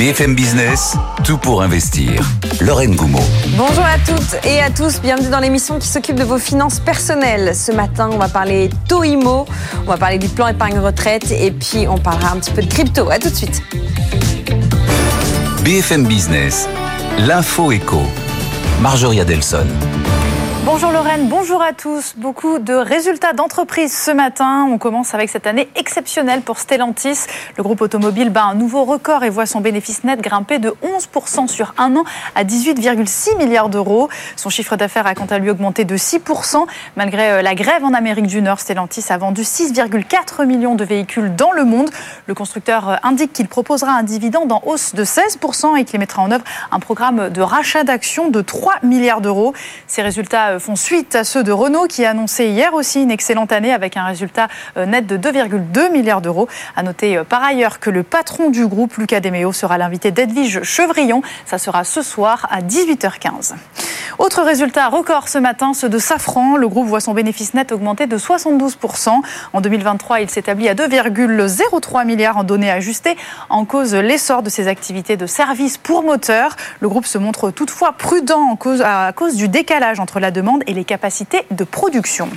BFM Business, tout pour investir. Lorraine Goumeau. Bonjour à toutes et à tous, bienvenue dans l'émission qui s'occupe de vos finances personnelles. Ce matin, on va parler taux IMO, on va parler du plan épargne retraite et puis on parlera un petit peu de crypto. À tout de suite. BFM Business, l'info éco. Marjorie Adelson. Bonjour Lorraine, bonjour à tous. Beaucoup de résultats d'entreprise ce matin. On commence avec cette année exceptionnelle pour Stellantis. Le groupe automobile bat un nouveau record et voit son bénéfice net grimper de 11% sur un an à 18,6 milliards d'euros. Son chiffre d'affaires a quant à lui augmenté de 6%. Malgré euh, la grève en Amérique du Nord, Stellantis a vendu 6,4 millions de véhicules dans le monde. Le constructeur euh, indique qu'il proposera un dividende en hausse de 16% et qu'il mettra en œuvre un programme de rachat d'actions de 3 milliards d'euros. Ces résultats euh, font suite à ceux de Renault qui a annoncé hier aussi une excellente année avec un résultat euh, net de 2,2 milliards d'euros. À noter euh, par ailleurs que le patron du groupe, Lucas Demeo, sera l'invité d'Edwige Chevrillon. Ça sera ce soir à 18h15. Autre résultat record ce matin, ceux de Safran. Le groupe voit son bénéfice net augmenter de 72%. En 2023, il s'établit à 2,03 milliards en données ajustées en cause l'essor de ses activités de service pour moteur. Le groupe se montre toutefois prudent à cause du décalage entre la demande et les capacités de production.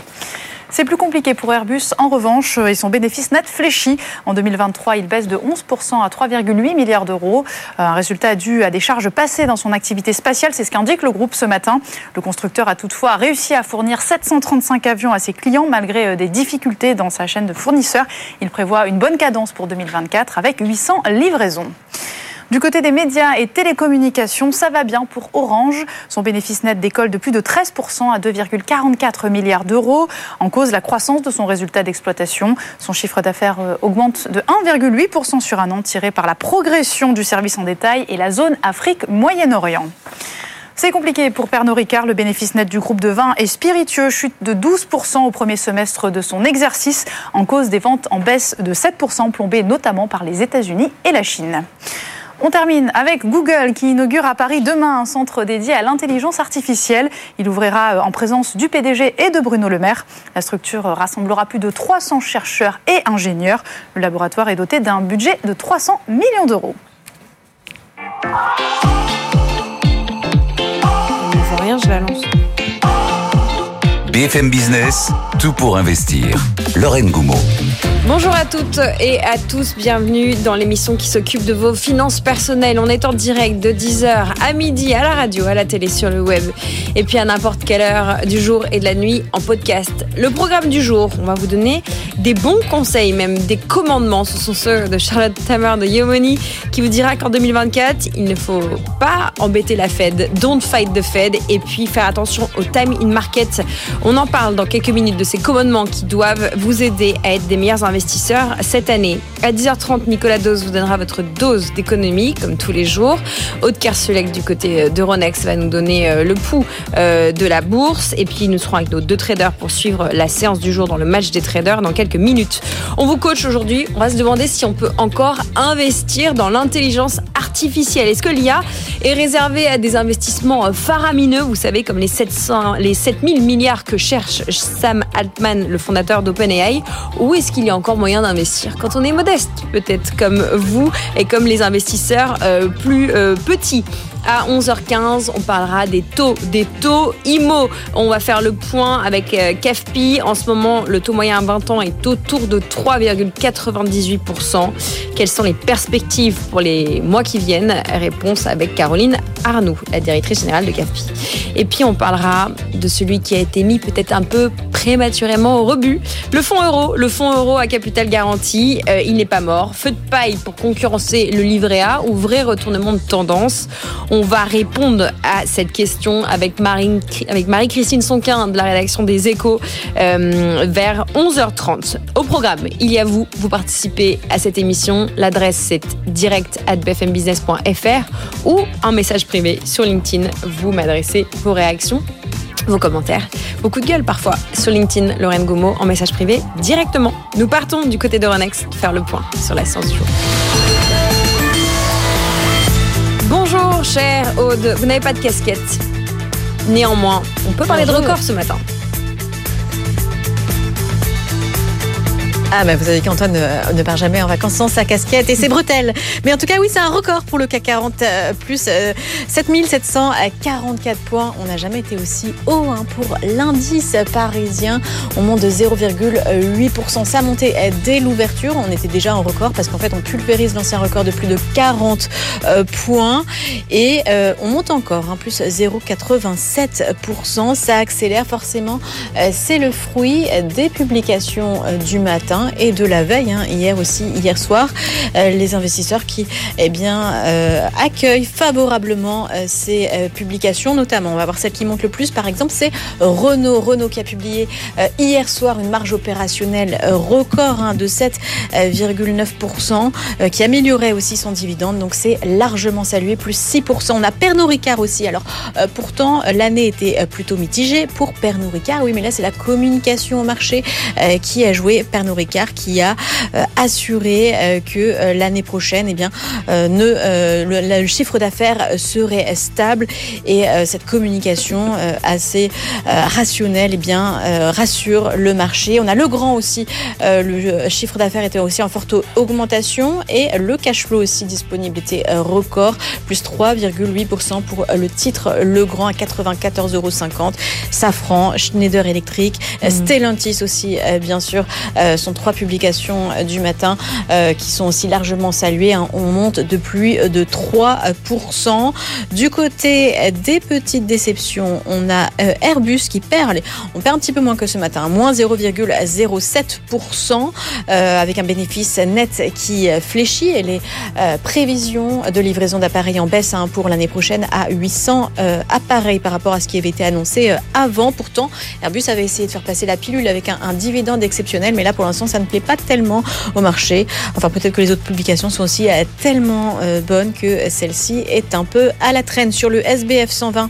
C'est plus compliqué pour Airbus en revanche et son bénéfice net fléchit. En 2023, il baisse de 11% à 3,8 milliards d'euros. Un résultat dû à des charges passées dans son activité spatiale, c'est ce qu'indique le groupe ce matin. Le constructeur a toutefois réussi à fournir 735 avions à ses clients malgré euh, des difficultés dans sa chaîne de fournisseurs. Il prévoit une bonne cadence pour 2024 avec 800 livraisons. Du côté des médias et télécommunications, ça va bien pour Orange. Son bénéfice net décolle de plus de 13% à 2,44 milliards d'euros. En cause, la croissance de son résultat d'exploitation. Son chiffre d'affaires euh, augmente de 1,8% sur un an, tiré par la progression du service en détail et la zone Afrique-Moyen-Orient. C'est compliqué pour Pernod Ricard. Le bénéfice net du groupe de vin et spiritueux chute de 12% au premier semestre de son exercice en cause des ventes en baisse de 7% plombées notamment par les États-Unis et la Chine. On termine avec Google qui inaugure à Paris demain un centre dédié à l'intelligence artificielle. Il ouvrira euh, en présence du PDG et de Bruno Le Maire. La structure rassemblera plus de 300 chercheurs et ingénieurs. Le laboratoire est doté d'un budget de 300 millions d'euros. BFM Business, tout pour investir. Lorraine Goumeau. Bonjour à toutes et à tous, bienvenue dans l'émission qui s'occupe de vos finances personnelles. On est en direct de 10h à midi à la radio, à la télé, sur le web et puis à n'importe quelle heure du jour et de la nuit en podcast. Le programme du jour, on va vous donner des bons conseils, même des commandements. Ce sont ceux de Charlotte Tamer de Yomoni qui vous dira qu'en 2024, il ne faut pas embêter la Fed, don't fight the Fed et puis faire attention au time in market. On en parle dans quelques minutes de ces commandements qui doivent vous aider à être des meilleurs investisseurs cette année. À 10h30, Nicolas Dose vous donnera votre dose d'économie, comme tous les jours. Aude Kerselec du côté d'Euronext va nous donner euh, le pouls euh, de la bourse. Et puis nous serons avec nos deux traders pour suivre la séance du jour dans le match des traders dans quelques minutes. On vous coach aujourd'hui. On va se demander si on peut encore investir dans l'intelligence artificielle. Est-ce que l'IA est réservée à des investissements euh, faramineux, vous savez, comme les 700, les 7000 milliards que cherche Sam Altman, le fondateur d'OpenAI, ou est-ce qu'il y a encore moyen d'investir? Quand on est peut-être comme vous et comme les investisseurs euh, plus euh, petits. À 11h15, on parlera des taux, des taux IMO. On va faire le point avec euh, CAFPI. En ce moment, le taux moyen à 20 ans est autour de 3,98%. Quelles sont les perspectives pour les mois qui viennent? Réponse avec Caroline Arnoux, la directrice générale de CAFPI. Et puis, on parlera de celui qui a été mis peut-être un peu prématurément au rebut. Le fonds euro, le fonds euro à capital garanti, euh, il n'est pas mort. Feu de paille pour concurrencer le livret A ou vrai retournement de tendance. On va répondre à cette question avec Marie, avec Marie-Christine Sonquin de la rédaction des Échos euh, vers 11h30. Au programme, il y a vous, vous participez à cette émission. L'adresse c'est direct at bfmbusiness.fr ou un message privé sur LinkedIn. Vous m'adressez vos réactions vos commentaires, beaucoup de gueule parfois sur LinkedIn, Lorraine Gomo en message privé directement. Nous partons du côté d'Euronext faire le point sur la science du jour. Cher Aude, vous n'avez pas de casquette. Néanmoins, on peut parler de record ce matin. Ah, bah vous savez qu'Antoine ne, part jamais en vacances sans sa casquette et c'est brutal. Mais en tout cas, oui, c'est un record pour le CAC 40, euh, plus 7744 euh, points. On n'a jamais été aussi haut hein, pour l'indice parisien. On monte de 0,8%. Ça a monté euh, dès l'ouverture. On était déjà en record parce qu'en fait, on pulvérise l'ancien record de plus de 40 points. Et on monte encore, hein, plus 0,87%. Ça accélère forcément. c'est le fruit des publications du matin et de la veille, hein, hier aussi, hier soir, euh, les investisseurs qui eh bien, euh, accueillent favorablement euh, ces publications, notamment, on va voir celle qui monte le plus, par exemple, c'est Renault. Renault qui a publié hier soir une marge opérationnelle record hein, de 7,9%, qui améliorait aussi son dividende, donc c'est largement salué, plus 6%. On a Pernod Ricard aussi, alors pourtant l'année était plutôt mitigée pour Pernod Ricard, oui, mais là c'est la communication au marché qui a joué. Pernod Ricard qui a euh, assuré euh, que euh, l'année prochaine, eh bien, ne, le, chiffre d'affaires serait stable et cette communication assez rationnelle eh bien, rassure le marché. On a le grand aussi, le chiffre d'affaires était aussi en forte augmentation et le cash flow aussi disponible était record, plus 3,8% pour le titre Le Grand à 94,50 euros. Safran, Schneider Electric, mmh. Stellantis aussi, bien sûr, sont trois publications euh, du matin euh, qui sont aussi largement saluées. Hein. On monte de plus de 3%. Du côté des petites déceptions, on a euh, Airbus qui perd, on perd un petit peu moins que ce matin, moins 0,07% avec un bénéfice net qui fléchit et les prévisions de livraison d'appareils en baisse hein, pour l'année prochaine à 800 appareils par rapport à ce qui avait été annoncé avant. Pourtant, Airbus avait essayé de faire passer la pilule avec un dividende exceptionnel, mais là pour l'instant ça ne plaît pas tellement au marché. Enfin, peut-être que les autres publications sont aussi euh, tellement euh, bonnes que celle-ci est un peu à la traîne. Sur le SBF 120,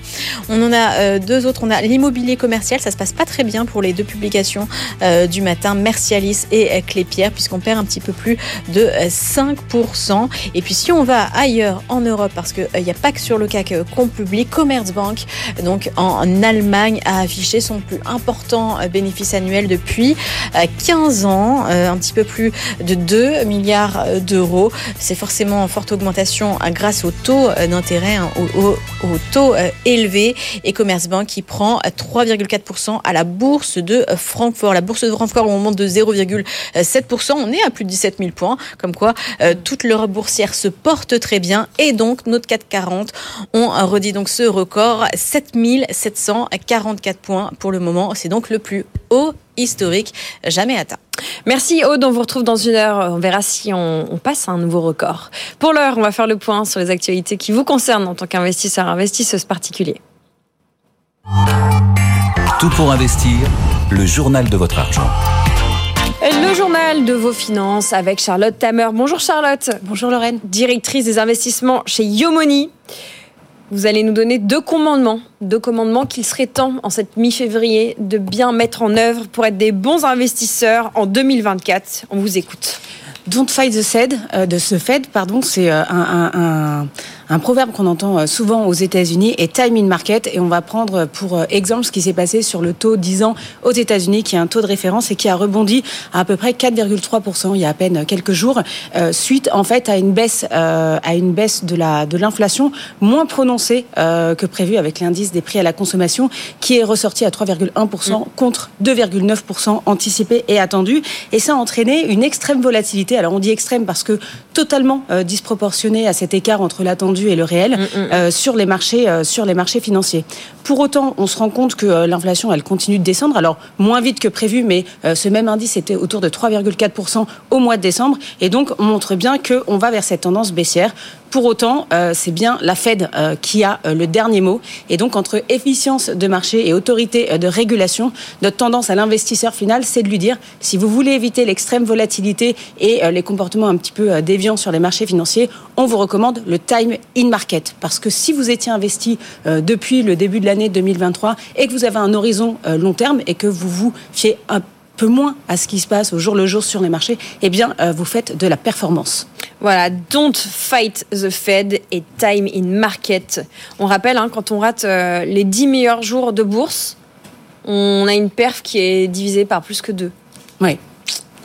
on en a euh, deux autres. On a l'immobilier commercial. Ça se passe pas très bien pour les deux publications du matin, Mercialis et Clépierre, puisqu'on perd un petit peu plus de 5%. Et puis, si on va ailleurs en Europe, parce qu'il n'y a pas que sur le CAC qu'on publie, Commerzbank, donc en Allemagne, a affiché son plus important bénéfice annuel depuis 15 ans. Euh, un petit peu plus de 2 milliards d'euros. C'est forcément en forte augmentation hein, grâce au taux euh, d'intérêt, hein, au, taux euh, élevé. Et Commerzbank qui prend 3,4% à la bourse de Francfort. La bourse de Francfort, on monte de 0,7%. On est à plus de 17 000 points. Comme quoi, toute l'Europe boursière se porte très bien. Et donc, notre 440, on redit donc ce record, 7 744 points pour le moment. C'est donc le plus haut historique jamais atteint. Merci Aude, on vous retrouve dans une heure. On verra si on, passe à un nouveau record. Pour l'heure, on va faire le point sur les actualités qui vous concernent en tant qu'investisseur, investisseuse particulier. Tout pour investir, le journal de votre argent. Le journal de vos finances avec Charlotte Tamer. Bonjour Charlotte. Bonjour Lorraine. Directrice des investissements chez Yomoni. Vous allez nous donner deux commandements, deux commandements qu'il serait temps en cette mi-février de bien mettre en œuvre pour être des bons investisseurs en 2024. On vous écoute. Don't fight the Fed, euh, de ce Fed, pardon, c'est euh, un, un proverbe qu'on entend euh, souvent aux États-Unis est time in market. Et on va prendre pour euh, exemple ce qui s'est passé sur le taux 10 ans aux États-Unis qui est un taux de référence et qui a rebondi à à peu près 4,3% il y a à peine quelques jours euh, suite en fait à une baisse à une baisse de la de l'inflation moins prononcée que prévu avec l'indice des prix à la consommation qui est ressorti à 3,1% mm. contre 2,9% anticipé et attendu. Et ça a entraîné une extrême volatilité. Alors on dit extrême parce que totalement disproportionné à cet écart entre l'attendu et le réel mm, mm. sur les marchés sur les marchés financiers. Pour autant, on se rend compte que l'inflation elle continue de descendre. Alors moins vite que prévu, mais ce même indice était autour de 3,4% au mois de décembre, et donc on montre bien qu'on va vers cette tendance baissière. Pour autant, euh, c'est bien la Fed euh, qui a euh, le dernier mot. Et donc, entre efficience de marché et autorité de régulation, notre tendance à l'investisseur final, c'est de lui dire, si vous voulez éviter l'extrême volatilité et les comportements un petit peu déviants sur les marchés financiers, on vous recommande le time in market. Parce que si vous étiez investi depuis le début de l'année 2023 et que vous avez un horizon long terme et que vous vous fiez un peu moins à ce qui se passe au jour le jour sur les marchés, eh bien, vous faites de la performance. Voilà, don't fight the Fed et time in market. On rappelle, hein, quand on rate euh, les 10 meilleurs jours de bourse, on a une perf qui est divisée par plus que deux. Oui.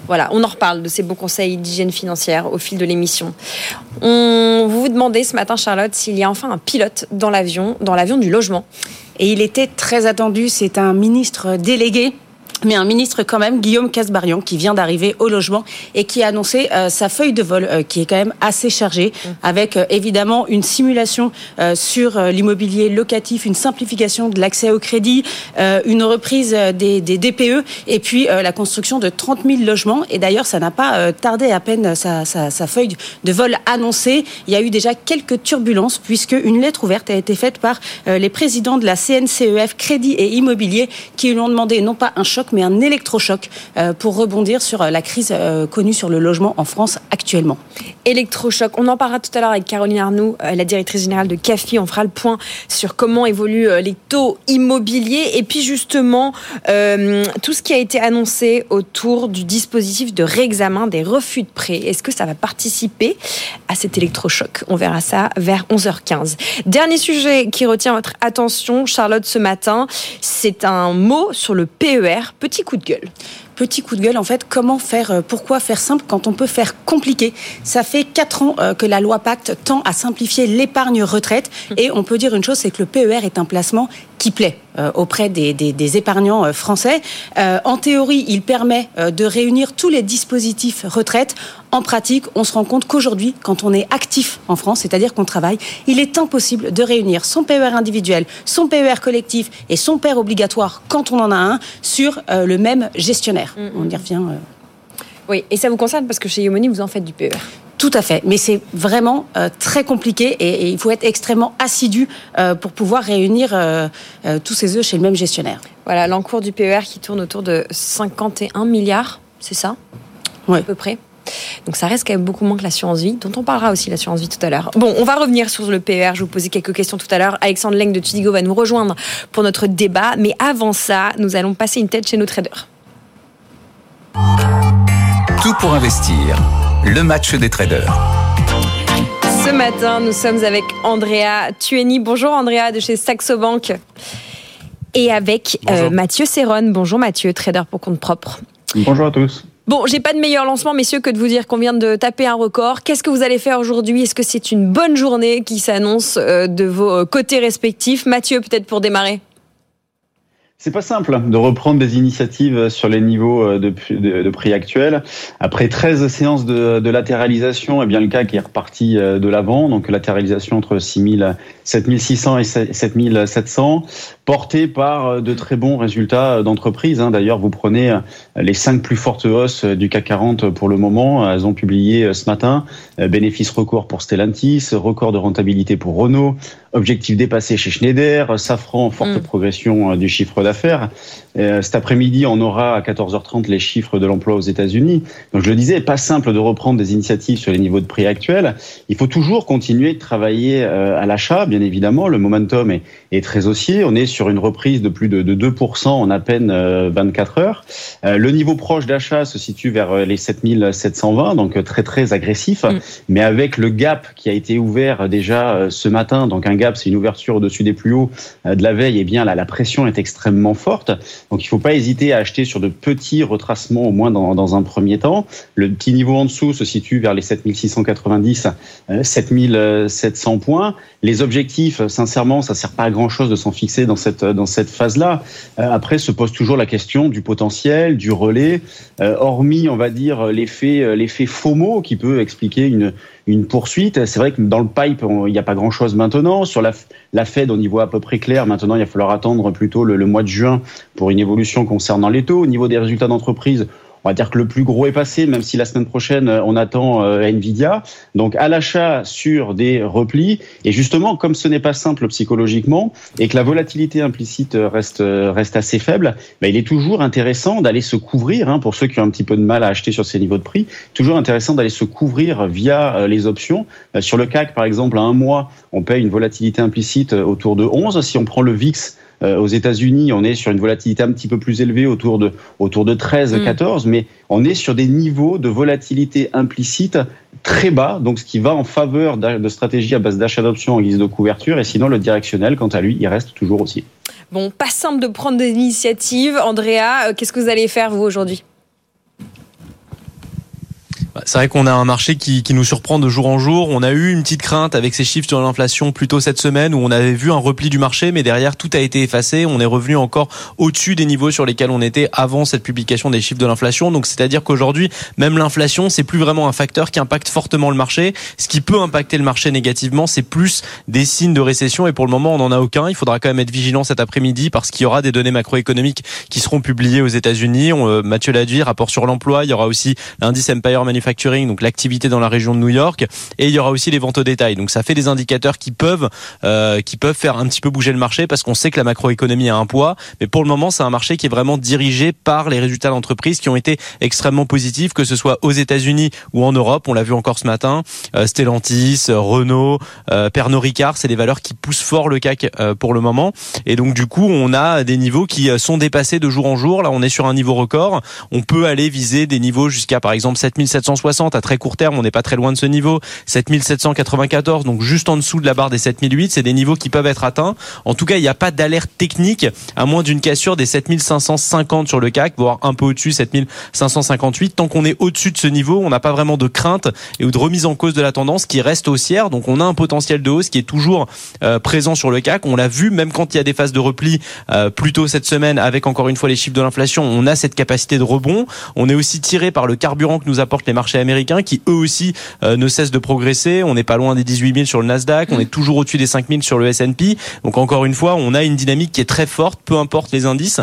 Voilà, on en reparle de ces bons conseils d'hygiène financière au fil de l'émission. On vous vous demandez ce matin, Charlotte, s'il y a enfin un pilote dans l'avion, dans l'avion du logement. Et il était très attendu. C'est un ministre délégué mais un ministre quand même, Guillaume Casbarian, qui vient d'arriver au logement et qui a annoncé euh, sa feuille de vol, euh, qui est quand même assez chargée, avec euh, évidemment une simulation sur l'immobilier locatif, une simplification de l'accès au crédit, une reprise des, des, DPE et puis la construction de 30 000 logements. Et d'ailleurs, ça n'a pas tardé à peine sa, sa, sa, feuille de vol annoncée. Il y a eu déjà quelques turbulences puisque une lettre ouverte a été faite par les présidents de la CNCEF Crédit et Immobilier qui lui ont demandé non pas un choc mais un électrochoc euh, pour rebondir sur euh, la crise euh, connue sur le logement en France actuellement. Électrochoc, on en parlera tout à l'heure avec Caroline Arnoux, la directrice générale de CAFI. On fera le point sur comment évoluent les taux immobiliers et puis justement tout ce qui a été annoncé autour du dispositif de réexamen des refus de prêt. Est-ce que ça va participer à cet électrochoc? On verra ça vers 11h15. Dernier sujet qui retient votre attention, Charlotte, ce matin, c'est un mot sur le PER petit coup de gueule petit coup de gueule, en fait, comment faire, euh, pourquoi faire simple quand on peut faire compliqué? Ça fait quatre ans euh, que la loi Pacte tend à simplifier l'épargne retraite et on peut dire une chose, c'est que le PER est un placement qui plaît euh, auprès des, des, épargnants français. en théorie, il permet de réunir tous les dispositifs retraite. En pratique, on se rend compte qu'aujourd'hui, quand on est actif en France, c'est-à-dire qu'on travaille, il est impossible de réunir son PER individuel, son PER collectif et son PER obligatoire quand on en a un sur le même gestionnaire. On y revient. Euh. Oui, et ça vous concerne parce que chez Yomoni, vous en faites du PER. Tout à fait, mais c'est vraiment euh, très compliqué et, il faut être extrêmement assidu euh, pour pouvoir réunir tous ces œufs chez le même gestionnaire. Voilà, l'encours du PER qui tourne autour de 51 milliards, c'est ça? Oui. À peu près. Donc ça reste quand même beaucoup moins que l'assurance vie, dont on parlera aussi l'assurance vie tout à l'heure. Bon, on va revenir sur le PER. Je vous posais quelques questions tout à l'heure. Alexandre Leng de Tudigo va nous rejoindre pour notre débat. Mais avant ça, nous allons passer une tête chez nos traders. Tout pour investir. Le match des traders. Ce matin, nous sommes avec Andrea Tueni. Bonjour Andrea de chez Saxo Bank. Et avec euh, Mathieu Serron. Bonjour Mathieu, trader pour compte propre. Bonjour à tous. Bon, j'ai pas de meilleur lancement, messieurs, que de vous dire qu'on vient de taper un record. Qu'est-ce que vous allez faire aujourd'hui? Est-ce que c'est une bonne journée qui s'annonce euh, de vos euh, côtés respectifs? Mathieu, peut-être pour démarrer. C'est pas simple de reprendre des initiatives sur les niveaux euh, de, prix actuels. Après 13 séances de, latéralisation, et eh bien le CAC est reparti de l'avant, donc latéralisation entre 6000, 7600 et 7700, porté par euh, de très bons résultats d'entreprise. Hein. D'ailleurs, vous prenez les cinq plus fortes hausses du CAC 40 pour le moment. Elles ont publié ce matin bénéfice record pour Stellantis, record de rentabilité pour Renault, objectif dépassé chez Schneider, Safran, forte mm. progression du chiffre d'affaires. Euh, cet après-midi, on aura à 14h30 les chiffres de l'emploi aux États-Unis. Donc je le disais, pas simple de reprendre des initiatives sur les niveaux de prix actuels. Il faut toujours continuer de travailler euh, à l'achat, bien évidemment. Le momentum est, est, très haussier. On est sur une reprise de plus de, de 2% en à peine 24 euh, heures. Le niveau proche d'achat se situe vers les 7720, donc très très agressif. Mm. Mais avec le gap qui a été ouvert déjà ce matin, donc un gap, c'est une ouverture au-dessus des plus hauts de la veille, et eh bien là, la pression est extrêmement forte. Donc il ne faut pas hésiter à acheter sur de petits retracements, au moins dans, dans, un premier temps. Le petit niveau en dessous se situe vers les 7690, 7700 euh, points. Les objectifs, sincèrement, ça ne sert pas à grand-chose de s'en fixer dans, cette dans cette phase-là. après, se pose toujours la question du potentiel, du relais, hormis, on va dire, l'effet l'effet FOMO qui peut expliquer une une poursuite. C'est vrai que dans le pipe, il n'y a pas grand-chose maintenant. Sur la, la Fed, on y voit à peu près clair. Maintenant, il va falloir attendre plutôt le, le mois de juin pour une évolution concernant les taux. Au niveau des résultats d'entreprise, on va dire que le plus gros est passé, même si la semaine prochaine, on attend euh, Nvidia. Donc à l'achat sur des replis. Et justement, comme ce n'est pas simple psychologiquement et que la volatilité implicite reste, reste assez faible, bah, il est toujours intéressant d'aller se couvrir, hein, pour ceux qui ont un petit peu de mal à acheter sur ces niveaux de prix, toujours intéressant d'aller se couvrir via euh, les options. Euh, sur le CAC, par exemple, à un mois, on paye une volatilité implicite autour de 11. Si on prend le VIX, euh, aux États-Unis, on est sur une volatilité un petit peu plus élevée, autour de, autour de 13, 14, mm. mais on est sur des niveaux de volatilité implicite très bas, donc ce qui va en faveur de stratégies à base d'achat d'options en guise de couverture, et sinon le directionnel, quant à lui, il reste toujours aussi. Bon, pas simple de prendre des initiatives. Andrea, euh, qu'est-ce que vous allez faire, vous, aujourd'hui? C'est vrai qu'on a un marché qui, qui, nous surprend de jour en jour. On a eu une petite crainte avec ces chiffres sur l'inflation plutôt cette semaine où on avait vu un repli du marché, mais derrière tout a été effacé. On est revenu encore au-dessus des niveaux sur lesquels on était avant cette publication des chiffres de l'inflation. Donc c'est-à-dire qu'aujourd'hui, même l'inflation, c'est plus vraiment un facteur qui impacte fortement le marché. Ce qui peut impacter le marché négativement, c'est plus des signes de récession. Et pour le moment, on n'en a aucun. Il faudra quand même être vigilant cet après-midi parce qu'il y aura des données macroéconomiques qui seront publiées aux États-Unis. Euh, Mathieu l'a dit, rapport sur l'emploi. Il y aura aussi l'indice Empire Manufacturing donc l'activité dans la région de New York, et il y aura aussi les ventes au détail. Donc ça fait des indicateurs qui peuvent euh, qui peuvent faire un petit peu bouger le marché parce qu'on sait que la macroéconomie a un poids, mais pour le moment c'est un marché qui est vraiment dirigé par les résultats d'entreprise qui ont été extrêmement positifs, que ce soit aux États-Unis ou en Europe. On l'a vu encore ce matin, euh, Stellantis, Renault, euh, Pernod Ricard, c'est des valeurs qui poussent fort le CAC euh, pour le moment, et donc du coup on a des niveaux qui euh, sont dépassés de jour en jour. Là on est sur un niveau record. On peut aller viser des niveaux jusqu'à par exemple 7700 60 à très court terme, on n'est pas très loin de ce niveau. 7794, donc juste en dessous de la barre des 7008, c'est des niveaux qui peuvent être atteints. En tout cas, il n'y a pas d'alerte technique, à moins d'une cassure des 7550 sur le CAC, voire un peu au-dessus, 7558. Tant qu'on est au-dessus de ce niveau, on n'a pas vraiment de crainte et ou de remise en cause de la tendance qui reste haussière. Donc on a un potentiel de hausse qui est toujours euh, présent sur le CAC. On l'a vu, même quand il y a des phases de repli euh, plus tôt cette semaine, avec encore une fois les chiffres de l'inflation, on a cette capacité de rebond. On est aussi tiré par le carburant que nous apportent les américains qui eux aussi euh, ne cessent de progresser. On n'est pas loin des 18 000 sur le Nasdaq, on est toujours au-dessus des 5 000 sur le S&P. Donc encore une fois, on a une dynamique qui est très forte, peu importe les indices.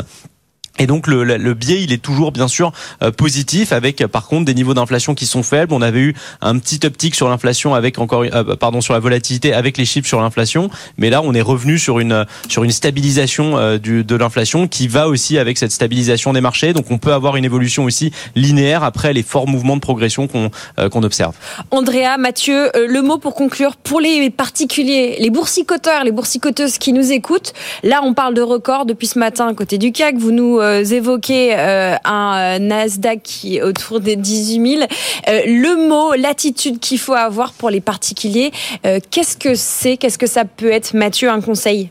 Et donc le, le, biais, il est toujours bien sûr euh, positif, avec par contre des niveaux d'inflation qui sont faibles. On avait eu un petit optique sur l'inflation avec encore, euh, pardon, sur la volatilité avec les chiffres sur l'inflation, mais là on est revenu sur une sur une stabilisation euh, du, de l'inflation qui va aussi avec cette stabilisation des marchés. Donc on peut avoir une évolution aussi linéaire après les forts mouvements de progression qu'on qu'on observe. Andrea, Mathieu, le mot pour conclure pour les particuliers, les boursicoteurs, les boursicoteuses qui nous écoutent. Là, on parle de record depuis ce matin côté du CAC. Vous nous euh, évoquez euh, un Nasdaq qui est autour des 18 000. Euh, le mot, l'attitude qu'il faut avoir pour les particuliers, qu'est-ce que c'est? Qu'est-ce que ça peut être? Mathieu, un conseil.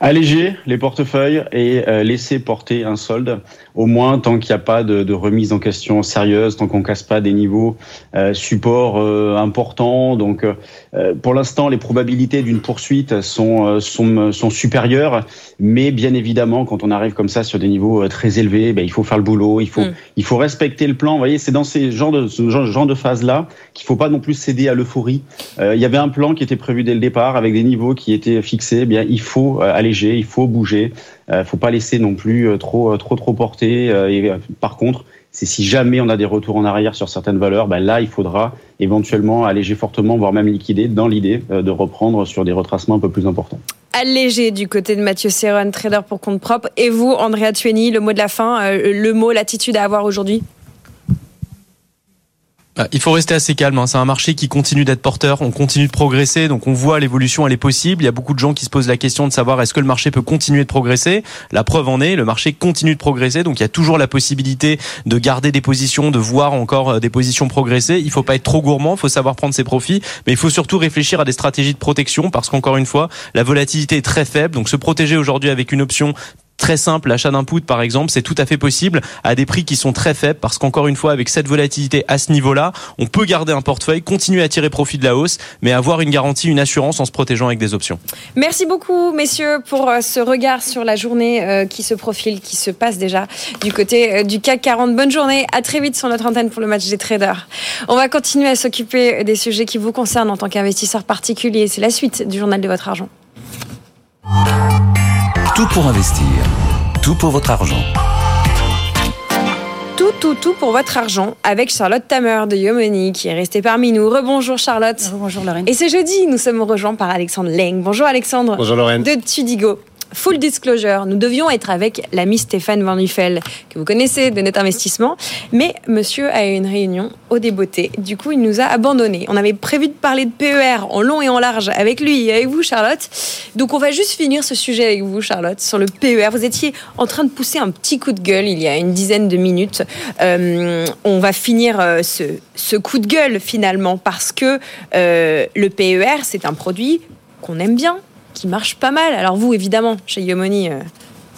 Alléger les portefeuilles et laisser porter un solde au moins tant qu'il n'y a pas de, de, remise en question sérieuse, tant qu'on casse pas des niveaux euh, support euh, importants. Donc, euh, pour l'instant, les probabilités d'une poursuite sont, euh, sont, sont supérieures, mais bien évidemment, quand on arrive comme ça sur des niveaux euh, très élevés, ben, il faut faire le boulot, il faut, mm. il faut respecter le plan. Vous voyez, c'est dans ces genres de, ce genre, de phase-là qu'il faut pas non plus céder à l'euphorie. il y avait un plan qui était prévu dès le départ avec des niveaux qui étaient fixés. Eh bien, il faut alléger, il faut bouger. Euh, faut pas laisser non plus euh, trop, euh, trop, trop porter. et par contre, c'est si jamais on a des retours en arrière sur certaines valeurs, ben là, il faudra éventuellement alléger fortement, voire même liquider, dans l'idée de reprendre sur des retracements un peu plus importants. Allégé du côté de Mathieu Serron, trader pour compte propre. Et vous, Andrea Tueni, le mot de la fin, le mot, l'attitude à avoir aujourd'hui? bah, il faut rester assez calme. Hein. C'est un marché qui continue d'être porteur. On continue de progresser. Donc on voit l'évolution, elle est possible. Il y a beaucoup de gens qui se posent la question de savoir est-ce que le marché peut continuer de progresser. La preuve en est, le marché continue de progresser. Donc il y a toujours la possibilité de garder des positions, de voir encore euh, des positions progresser. Il faut pas être trop gourmand. Il faut savoir prendre ses profits. Mais il faut surtout réfléchir à des stratégies de protection parce qu'encore une fois, la volatilité est très faible. Donc se protéger aujourd'hui avec une option très simple, l'achat d'input par exemple, c'est tout à fait possible à des prix qui sont très faibles parce qu'encore une fois, avec cette volatilité à ce niveau-là, on peut garder un portefeuille, continuer à tirer profit de la hausse, mais avoir une garantie, une assurance en se protégeant avec des options. Merci beaucoup, messieurs, pour euh, ce regard sur la journée euh, qui se profile, qui se passe déjà du côté euh, du CAC 40. Bonne journée, à très vite sur notre antenne pour le match des traders. On va continuer à s'occuper des sujets qui vous concernent en tant qu'investisseur particulier. C'est la suite du journal de votre argent. Tout pour investir. Tout pour votre argent. Tout, tout, tout pour votre argent avec Charlotte Tamer de Yomoni qui est restée parmi nous. Rebonjour Charlotte. Bonjour Lorraine. Et c'est jeudi, nous sommes rejoints par Alexandre Leng. Bonjour Alexandre. Bonjour Lorraine. De Tudigo. Full disclosure, nous devions être avec l'ami Stéphane Van Nuffel, que vous connaissez de Net Investissement, mais monsieur a eu une réunion au débeauté. Du coup, il nous a abandonnés. On avait prévu de parler de PER en long et en large avec lui et avec vous, Charlotte. Donc, on va juste finir ce sujet avec vous, Charlotte, sur le PER. Vous étiez en train de pousser un petit coup de gueule il y a une dizaine de minutes. Euh, on va finir euh, ce, coup de gueule finalement parce que euh, le PER, c'est un produit qu'on aime bien, qui marche pas mal. Alors vous, évidemment, chez Yomoni, euh,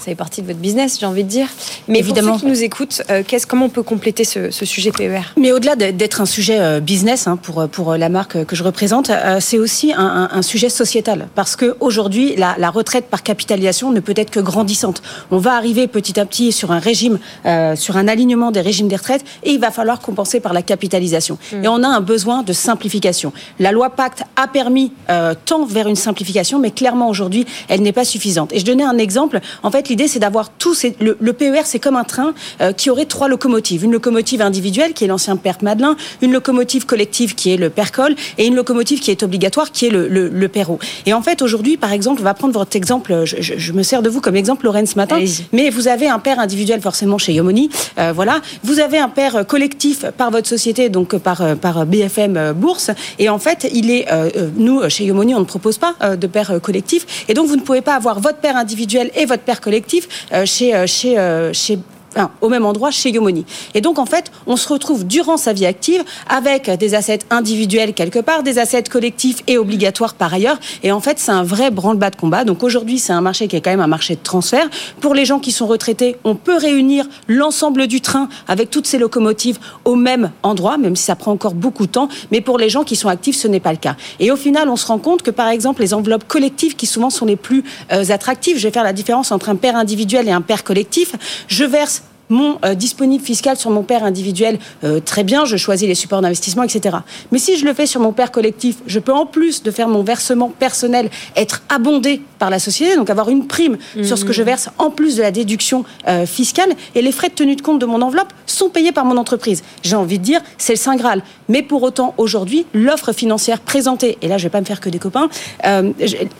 ça fait partie de votre business, j'ai envie de dire. Mais évidemment. pour ceux qui nous écoutent, euh, comment on peut compléter ce, ce sujet PER Mais au-delà d'être un sujet euh, business hein, pour, pour la marque que je représente, euh, c'est aussi un, un, un, sujet sociétal. Parce qu'aujourd'hui, la, la retraite par capitalisation ne peut être que grandissante. On va arriver petit à petit sur un régime, euh, sur un alignement des régimes des retraites, et il va falloir compenser par la capitalisation. Mmh. Et on a un besoin de simplification. La loi Pacte a permis euh, tant vers une simplification, mais clairement aujourd'hui, elle n'est pas suffisante. Et je donnais un exemple. En fait, l'idée, c'est d'avoir tous ces... le, le, PER, c'est comme un train euh, qui aurait trois locomotives. Une locomotive individuelle, qui est l'ancien Père Madelin, une locomotive collective, qui est le Percol, et une locomotive qui est obligatoire, qui est le, le, le. Et en fait, aujourd'hui, par exemple, on va prendre votre exemple, je, je, je, me sers de vous comme exemple, Lorraine, ce matin, mais vous avez un père individuel forcément chez Yomoni, euh, voilà. Vous avez un père collectif par votre société, donc par, euh, par BFM Bourse, et en fait, il est, euh, nous, chez Yomoni, on ne propose pas de père collectif, et donc vous ne pouvez pas avoir votre père individuel et votre père collectif euh, chez, euh, chez, euh, chez Enfin, au même endroit chez Yomoni. Et donc, en fait, on se retrouve durant sa vie active avec des assets individuels quelque part, des assets collectifs et obligatoires par ailleurs. Et en fait, c'est un vrai branle-bas de combat. Donc aujourd'hui, c'est un marché qui est quand même un marché de transfert. Pour les gens qui sont retraités, on peut réunir l'ensemble du train avec toutes ces locomotives au même endroit, même si ça prend encore beaucoup de temps. Mais pour les gens qui sont actifs, ce n'est pas le cas. Et au final, on se rend compte que, par exemple, les enveloppes collectives, qui souvent sont les plus euh, attractives, je vais faire la différence entre un père individuel et un père collectif, je verse mon euh, disponible fiscal sur mon père individuel, euh, très bien, je choisis les supports d'investissement, etc. Mais si je le fais sur mon père collectif, je peux en plus de faire mon versement personnel être abondé par la société, donc avoir une prime mmh. sur ce que je verse en plus de la déduction euh, fiscale, et les frais de tenue de compte de mon enveloppe sont payés par mon entreprise. J'ai envie de dire, c'est le Saint Graal. Mais pour autant, aujourd'hui, l'offre financière présentée, et là je ne vais pas me faire que des copains,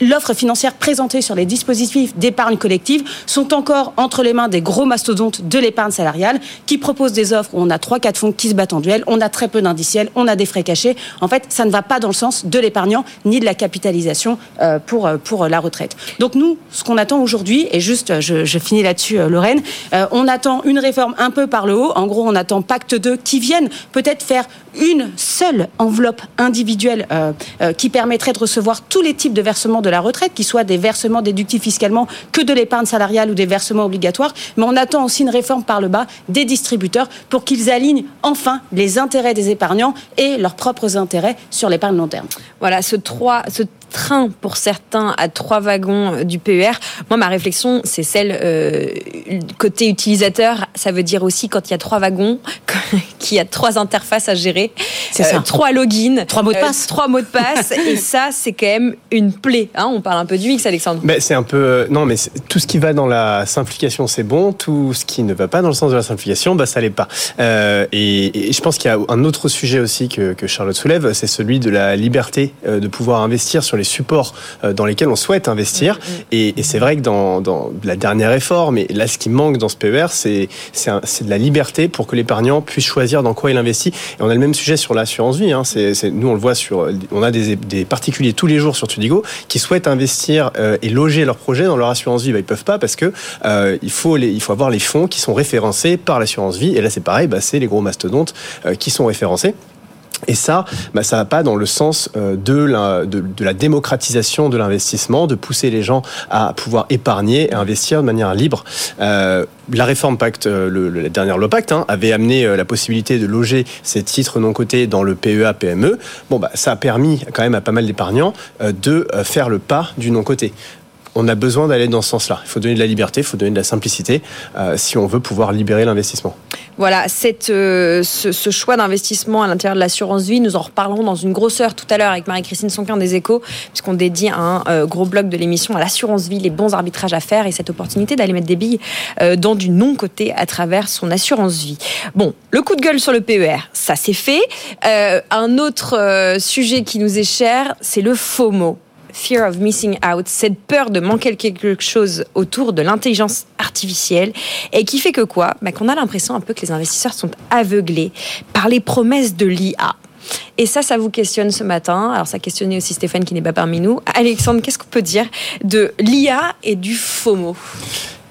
l'offre financière présentée sur les dispositifs d'épargne collective sont encore entre les mains des gros mastodontes de l'épargne salariale qui proposent des offres où on a 3-4 fonds qui se battent en duel, on a très peu d'indiciels, on a des frais cachés. En fait, ça ne va pas dans le sens de l'épargnant ni de la capitalisation euh, pour, pour la retraite. Donc nous, ce qu'on attend aujourd'hui, et juste, je, finis là-dessus, euh, Lorraine, euh, on attend une réforme un peu par le haut. En gros, on attend Pacte 2 qui vienne peut-être faire une seule enveloppe individuelle euh, euh, qui permettrait de recevoir tous les types de versements de la retraite, qui soient des versements déductifs fiscalement que de l'épargne salariale ou des versements obligatoires. Mais on attend aussi une réforme par le bas des distributeurs pour qu'ils alignent enfin les intérêts des épargnants et leurs propres intérêts sur l'épargne long terme. Voilà, ce 3, ce train pour certains à trois wagons du PER. Moi, ma réflexion, c'est celle euh, côté utilisateur. Ça veut dire aussi quand il y a trois wagons, qu'il y a trois interfaces à gérer, c'est ça. Euh, trois logins, trois mots de passe, euh, trois mots de passe. et ça, c'est quand même une plaie. Hein On parle un peu du X, Alexandre. Mais c'est un peu non, mais tout ce qui va dans la simplification, c'est bon. Tout ce qui ne va pas dans le sens de la simplification, bah ça l'est pas. Euh, et, et, je pense qu'il y a un autre sujet aussi que, que Charlotte soulève, c'est celui de la liberté de pouvoir investir sur les supports euh, dans lesquels on souhaite investir. Mmh, mmh. Et, et c'est vrai que dans, dans, la dernière réforme, et là ce qui manque dans ce PER, c'est de la liberté pour que l'épargnant puisse choisir dans quoi il investit. Et on a le même sujet sur l'assurance vie. Hein. C'est, nous on le voit sur, on a des, des, particuliers tous les jours sur Tudigo qui souhaitent investir euh, et loger leur projet dans leur assurance vie. Bah, ils peuvent pas parce que euh, il faut les, il faut avoir les fonds qui sont référencés par l'assurance vie. Et là c'est pareil, bah, c'est les gros mastodontes euh, qui sont référencés. Et ça, bah, ça va pas dans le sens euh, de la, démocratisation de l'investissement, de pousser les gens à pouvoir épargner et investir de manière libre. Euh, la réforme Pacte, euh, la dernière loi Pacte, hein, avait amené la possibilité de loger ces titres non cotés dans le PEA, PME. Bon, bah, ça a permis quand même à pas mal d'épargnants de faire le pas du non coté on a besoin d'aller dans ce sens-là. Il faut donner de la liberté, il faut donner de la simplicité euh, si on veut pouvoir libérer l'investissement. Voilà, cette, euh, ce, choix d'investissement à l'intérieur de l'assurance vie, nous en reparlerons dans une grosse heure tout à l'heure avec Marie-Christine Sonquin des Échos, puisqu'on dédie un euh, gros bloc de l'émission à l'assurance vie, les bons arbitrages à faire et cette opportunité d'aller mettre des billes dans du non-côté à travers son assurance vie. Bon, le coup de gueule sur le PER, ça c'est fait. un autre sujet qui nous est cher, c'est le FOMO fear of missing out, cette peur de manquer quelque chose autour de l'intelligence artificielle, et qui fait que quoi? Bah, Qu'on a l'impression un peu que les investisseurs sont aveuglés par les promesses de l'IA. Et ça, ça vous questionne ce matin. Alors, ça questionnait aussi Stéphane qui n'est pas parmi nous. Alexandre, qu'est-ce qu'on peut dire de l'IA et du FOMO?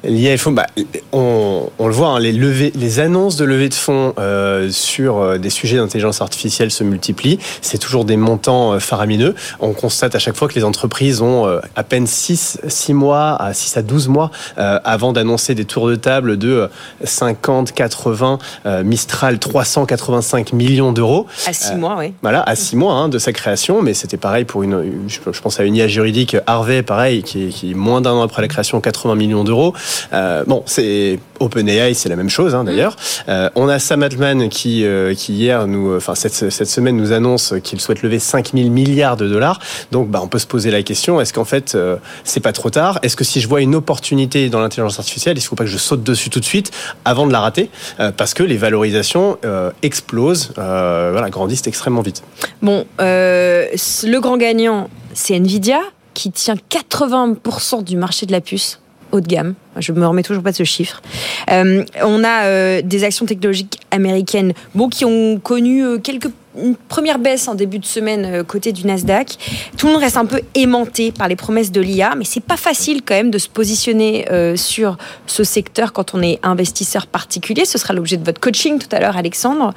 L'IFO, bah, on, on, le voit, hein, les, levées, les annonces de levée de fonds euh, sur euh, des sujets d'intelligence artificielle se multiplient. C'est toujours des montants euh, faramineux. On constate à chaque fois que les entreprises ont euh, à peine 6, 6 mois, à 6 à 12 mois avant d'annoncer des tours de table de 50, 80, Mistral 385 millions d'euros. À 6 mois, oui. Voilà, à 6 mois hein, de sa création, mais c'était pareil pour une, je pense à une IA juridique, Harvey, pareil, qui qui moins d'un an après la création, 80 millions d'euros. Euh, bon, c'est OpenAI, c'est la même chose hein, d'ailleurs. Euh, on a Sam Altman qui, euh, qui hier, nous, enfin cette, cette semaine, nous annonce qu'il souhaite lever 5 000 milliards de dollars. Donc, bah, on peut se poser la question est-ce qu'en fait, c'est pas trop tard? Est-ce que si je vois une opportunité dans l'intelligence artificielle, il ne faut pas que je saute dessus tout de suite avant de la rater? Parce que les valorisations explosent, voilà, grandissent extrêmement vite. Bon, le grand gagnant, c'est Nvidia qui tient 80% du marché de la puce haut de gamme. Je me remets toujours pas de ce chiffre. Euh, on a euh, des actions technologiques américaines bon, qui ont connu euh, quelques une première baisse en début de semaine côté du Nasdaq. Tout le monde reste un peu aimanté par les promesses de l'IA, mais c'est pas facile quand même de se positionner sur ce secteur quand on est investisseur particulier. Ce sera l'objet de votre coaching tout à l'heure, Alexandre.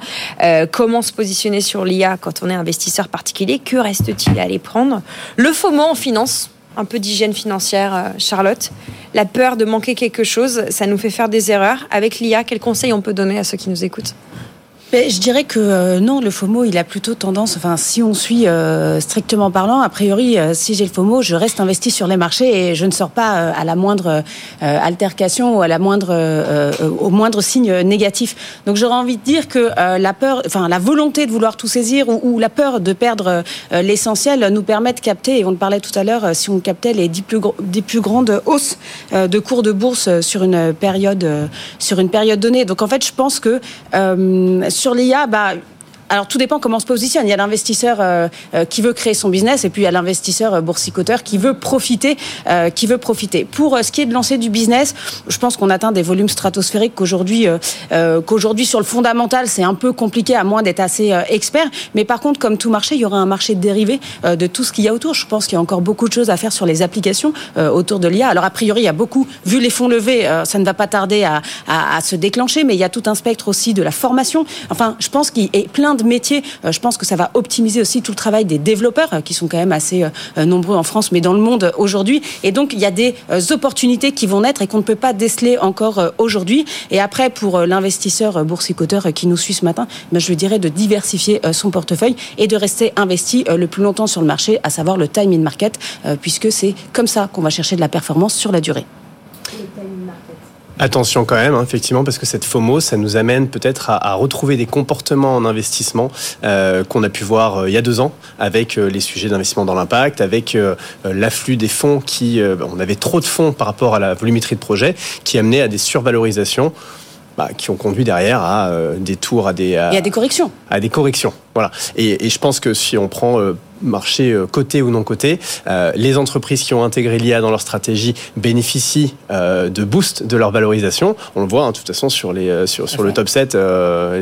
comment se positionner sur l'IA quand on est investisseur particulier? Que reste-t-il à aller prendre? Le FOMO en finance, un peu d'hygiène financière, euh, Charlotte. La peur de manquer quelque chose, ça nous fait faire des erreurs. Avec l'IA, quels conseils on peut donner à ceux qui nous écoutent? Je dirais que euh, non, le FOMO, il a plutôt tendance, enfin, si on suit euh, strictement parlant, a priori, euh, si j'ai le FOMO, je reste investi sur les marchés et je ne sors pas à la moindre altercation ou à la moindre, au moindre signe négatif. Donc, j'aurais envie de dire que la peur, enfin, la volonté de vouloir tout saisir ou, la peur de perdre l'essentiel nous permet de capter, et on le parlait tout à l'heure, si on captait les dix plus, plus grandes hausses de cours de bourse sur une période, sur une période donnée. Donc, en fait, je pense que sur l'IA, bah, alors tout dépend comment on se positionne. Il y a l'investisseur euh, euh, qui veut créer son business et puis il y a l'investisseur euh, boursicoteur qui veut profiter, qui veut profiter. Pour ce qui est de lancer du business, je pense qu'on atteint des volumes stratosphériques qu'aujourd'hui, qu'aujourd'hui sur le fondamental c'est un peu compliqué à moins d'être assez expert. Mais par contre, comme tout marché, il y aura un marché dérivé de tout ce qu'il y a autour. Je pense qu'il y a encore beaucoup de choses à faire sur les applications autour de l'IA. Alors a priori, il y a beaucoup, vu les fonds levés, ça ne va pas tarder à, à, à se déclencher, mais il y a tout un spectre aussi de la formation. Enfin, je pense qu'il est plein de métiers. Euh, je pense que ça va optimiser aussi tout le travail des développeurs, euh, qui sont quand même assez euh, nombreux en France, mais dans le monde aujourd'hui. Et donc, il y a des opportunités qui vont naître et qu'on ne peut pas déceler encore aujourd'hui. Et après, pour l'investisseur boursicoteur qui nous suit ce matin, ben, je lui dirais de diversifier son portefeuille et de rester investi le plus longtemps sur le marché, à savoir le timing market, puisque c'est comme ça qu'on va chercher de la performance sur la durée. Attention quand même, hein, effectivement, parce que cette FOMO, ça nous amène peut-être à, retrouver des comportements en investissement euh, qu'on a pu voir euh, il y a deux ans avec euh, les sujets d'investissement dans l'impact, avec l'afflux des fonds qui, on avait trop de fonds par rapport à la volumétrie de projet, qui amenait à des survalorisations. Bah, qui ont conduit derrière à des tours, à des... À, des corrections. À des corrections, voilà. Et, et je pense que si on prend marché euh, coté ou non coté, euh, les entreprises qui ont intégré l'IA dans leur stratégie bénéficient euh, de boost de leur valorisation. On le voit, hein, de toute façon, sur, les, sur, sur le top 7,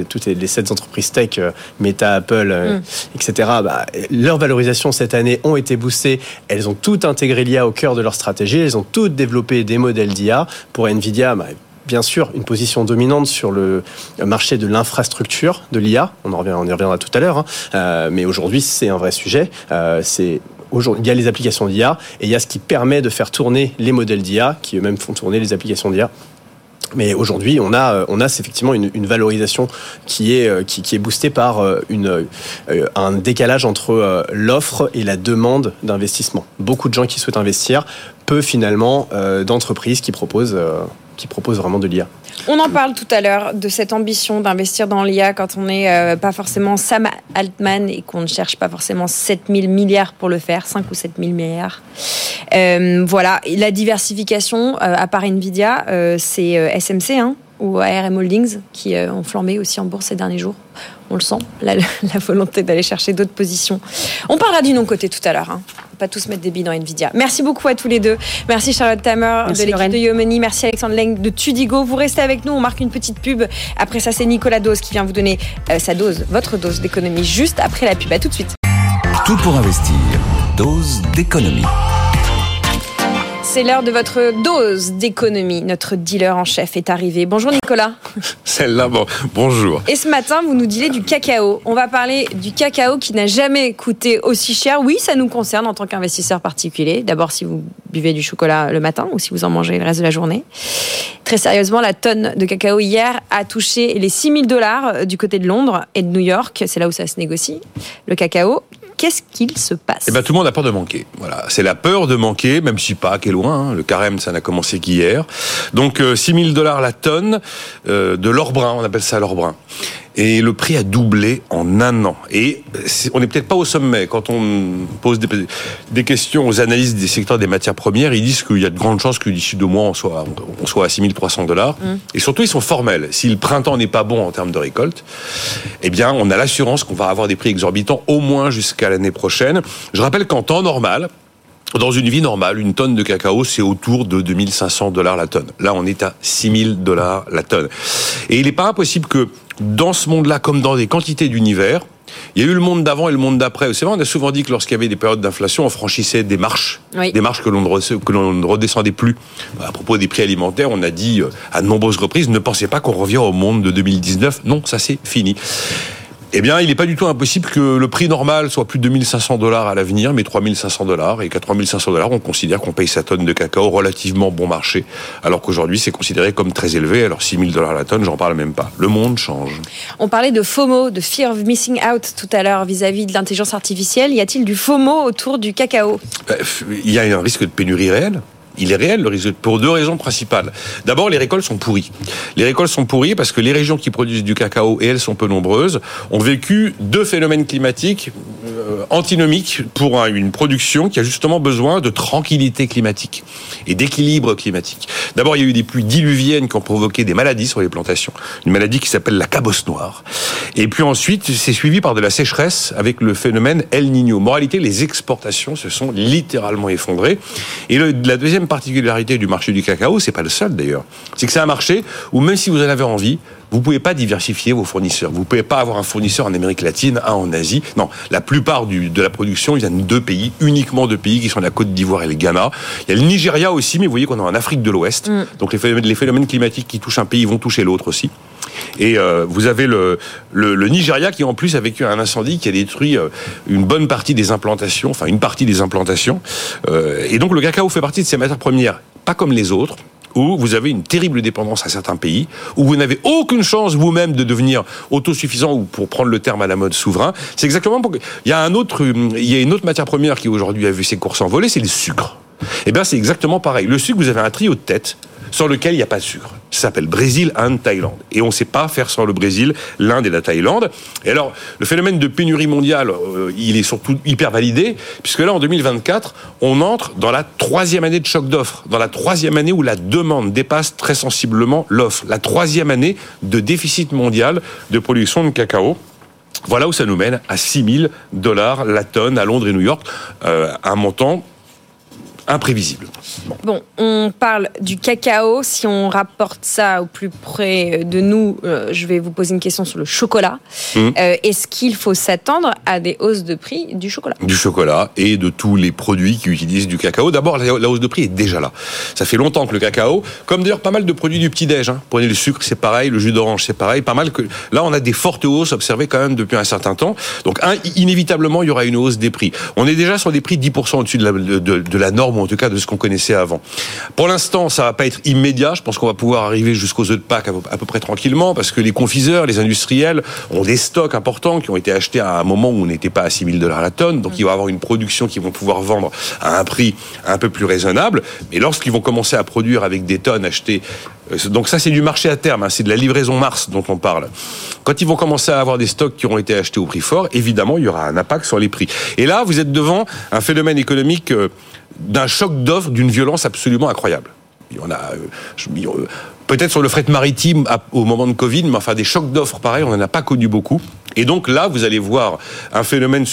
toutes les, 7 entreprises tech, Meta, Apple, mm. etc., bah, leurs valorisations cette année ont été boostées. Elles ont toutes intégré l'IA au cœur de leur stratégie. Elles ont toutes développé des modèles d'IA. Pour Nvidia, bah, bien sûr une position dominante sur le marché de l'infrastructure de l'IA. On, y reviendra tout à l'heure. Hein. Euh, mais aujourd'hui, c'est un vrai sujet. Euh, il y a les applications d'IA et il y a ce qui permet de faire tourner les modèles d'IA qui eux-mêmes font tourner les applications d'IA. Mais aujourd'hui, on a, a effectivement une, valorisation qui est, euh, boostée par euh, euh, un décalage entre l'offre et la demande d'investissement. Beaucoup de gens qui souhaitent investir, peu finalement d'entreprises qui proposent, qui proposent vraiment de l'IA. On en parle tout à l'heure de cette ambition d'investir dans l'IA quand on n'est euh, pas forcément Sam Altman et qu'on ne cherche pas forcément 7000 milliards pour le faire, 5 ou 7000 milliards. Euh, voilà, la diversification, euh, à part Nvidia, c'est SMC hein, ou ARM Holdings qui ont flambé aussi en bourse ces derniers jours. On le sent, la, volonté d'aller chercher d'autres positions. On parlera du non-côté tout à l'heure. Hein pas tous mettre des billes dans Nvidia. Merci beaucoup à tous les deux. Merci Charlotte Tamer de l'équipe de Yomeni. Merci Alexandre Leng de Tudigo. Vous restez avec nous, on marque une petite pub. Après ça, c'est Nicolas Dose qui vient vous donner euh, sa dose, votre dose d'économie juste après la pub. À tout de suite. Tout pour investir. Dose d'économie. C'est l'heure de votre dose d'économie. Notre dealer en chef est arrivé. Bonjour Nicolas. Celle-là, bon, bonjour. Et ce matin, vous nous dilez du cacao. On va parler du cacao qui n'a jamais coûté aussi cher. Oui, ça nous concerne en tant qu'investisseur particulier. D'abord, si vous buvez du chocolat le matin ou si vous en mangez le reste de la journée. Très sérieusement, la tonne de cacao hier a touché les 6000 dollars du côté de Londres et de New York. C'est là où ça se négocie. Le cacao qu'est-ce qu'il se passe Eh ben, tout le monde a peur de manquer. Voilà, c'est la peur de manquer, même si pas, est loin. Hein. Le carême, ça n'a commencé qu'hier. Donc, 6 euh, 000 dollars la tonne euh, de l'or brun, on appelle ça l'or brun et le prix a doublé en un an. Et on n'est peut-être pas au sommet. Quand on pose des, questions aux analystes des secteurs des matières premières, ils disent qu'il y a de grandes chances que d'ici deux mois, on soit, on soit à 6300 dollars. Mm. Et surtout, ils sont formels. Si le printemps n'est pas bon en termes de récolte, eh bien, on a l'assurance qu'on va avoir des prix exorbitants au moins jusqu'à l'année prochaine. Je rappelle qu'en temps normal, dans une vie normale, une tonne de cacao, c'est autour de 2500 dollars la tonne. Là, on est à 6000 dollars la tonne. Et il n'est pas impossible que dans ce monde-là, comme dans des quantités d'univers, il y a eu le monde d'avant et le monde d'après. C'est vrai, on a souvent dit que lorsqu'il y avait des périodes d'inflation, on franchissait des marches, des marches que l'on ne redescendait plus. À propos des prix alimentaires, on a dit euh, à de nombreuses reprises, ne pensez pas qu'on revient au monde de 2019. Non, ça c'est fini eh bien, il n'est pas du tout impossible que le prix normal soit plus de 2500 dollars à l'avenir, mais 3500 dollars. Et qu'à 3500 dollars, on considère qu'on paye sa tonne de cacao relativement bon marché, alors qu'aujourd'hui, c'est considéré comme très élevé. Alors, 6000 dollars la tonne, j'en parle même pas. Le monde change. On parlait de FOMO, de Fear of Missing Out tout à l'heure vis-à-vis de l'intelligence artificielle. Y a-t-il du FOMO autour du cacao? Bah, Il y a un risque de pénurie réelle il est réel le risque pour deux raisons principales. D'abord, les récoltes sont pourries. Les récoltes sont pourries parce que les régions qui produisent du cacao, et elles sont peu nombreuses, ont vécu deux phénomènes climatiques euh, antinomiques pour une production qui a justement besoin de tranquillité climatique et d'équilibre climatique. D'abord, il y a eu des pluies diluviennes qui ont provoqué des maladies sur les plantations. Une maladie qui s'appelle la cabosse noire. Et puis ensuite, c'est suivi par de la sécheresse avec le phénomène El Niño. Moralité, les exportations se sont littéralement effondrées. Et la deuxième particularité du marché du cacao, c'est pas le seul d'ailleurs, c'est que c'est un marché où même si vous en avez envie, vous pouvez pas diversifier vos fournisseurs. Vous pouvez pas avoir un fournisseur en Amérique latine, un en Asie. Non, la plupart de la production vient de deux pays, uniquement deux pays qui sont la Côte d'Ivoire et le Ghana. Il y a le Nigeria aussi, mais vous voyez qu'on est en Afrique de l'Ouest. Mm. Donc les phénomènes, les phénomènes climatiques qui touchent un pays vont toucher l'autre aussi. Et euh, vous avez le, le, Nigeria qui en plus a vécu un incendie qui a détruit euh, une bonne partie des implantations, enfin une partie des implantations. Euh, et donc le cacao fait partie de ces matières premières, pas comme les autres où vous avez une terrible dépendance à certains pays, où vous n'avez aucune chance vous-même de devenir autosuffisant ou pour prendre le terme à la mode souverain. C'est exactement pour il y a un autre, il y a une autre matière première qui aujourd'hui a vu ses courses envoler, c'est le sucre. Eh bien, c'est exactement pareil. Le sucre, vous avez un trio de tête sur lequel il n'y a pas de sucre. Ça s'appelle Brésil, Inde, Thaïlande. Et on ne sait pas faire sans le Brésil, l'Inde et la Thaïlande. Et alors, le phénomène de pénurie mondiale, euh, il est surtout hyper validé, puisque là, en 2024, on entre dans la troisième année de choc d'offres, dans la troisième année où la demande dépasse très sensiblement l'offre, la troisième année de déficit mondial de production de cacao. Voilà où ça nous mène à 6 000 dollars la tonne à Londres et New York, euh, un montant imprévisible. Bon. on parle du cacao. Si on rapporte ça au plus près de nous, euh, je vais vous poser une question sur le chocolat. Mmh. Euh, Est-ce qu'il faut s'attendre à des hausses de prix du chocolat? Du chocolat et de tous les produits qui utilisent du cacao. D'abord, la, la hausse de prix est déjà là. Ça fait longtemps que le cacao, comme d'ailleurs pas mal de produits du petit-déj, hein. prenez le sucre, c'est pareil, le jus d'orange, c'est pareil, pas mal que... Là, on a des fortes hausses observées quand même depuis un certain temps. Donc, un, inévitablement, il y aura une hausse des prix. On est déjà sur des prix 10% au-dessus de la, de, de la norme, ou en tout cas de ce qu'on connaissait avant. Pour l'instant, ça va pas être immédiat. Je pense qu'on va pouvoir arriver jusqu'aux œufs de Pâques à peu, près tranquillement, parce que les confiseurs, les industriels ont des stocks importants qui ont été achetés à un moment où on n'était pas à 6 000 dollars la tonne. Donc, il va y avoir une production qu'ils vont pouvoir vendre à un prix un peu plus raisonnable. Mais lorsqu'ils vont commencer à produire avec des tonnes achetées euh, donc ça, c'est du marché à terme, hein, c'est de la livraison Mars dont on parle. Quand ils vont commencer à avoir des stocks qui auront été achetés au prix fort, évidemment, il y aura un impact sur les prix. Et là, vous êtes devant un phénomène économique euh, d'un choc d'offres d'une violence absolument incroyable. A, euh, peut-être sur le fret maritime au moment de Covid, mais enfin des chocs d'offres pareils, on n'en a pas connu beaucoup. Et donc là, vous allez voir un phénomène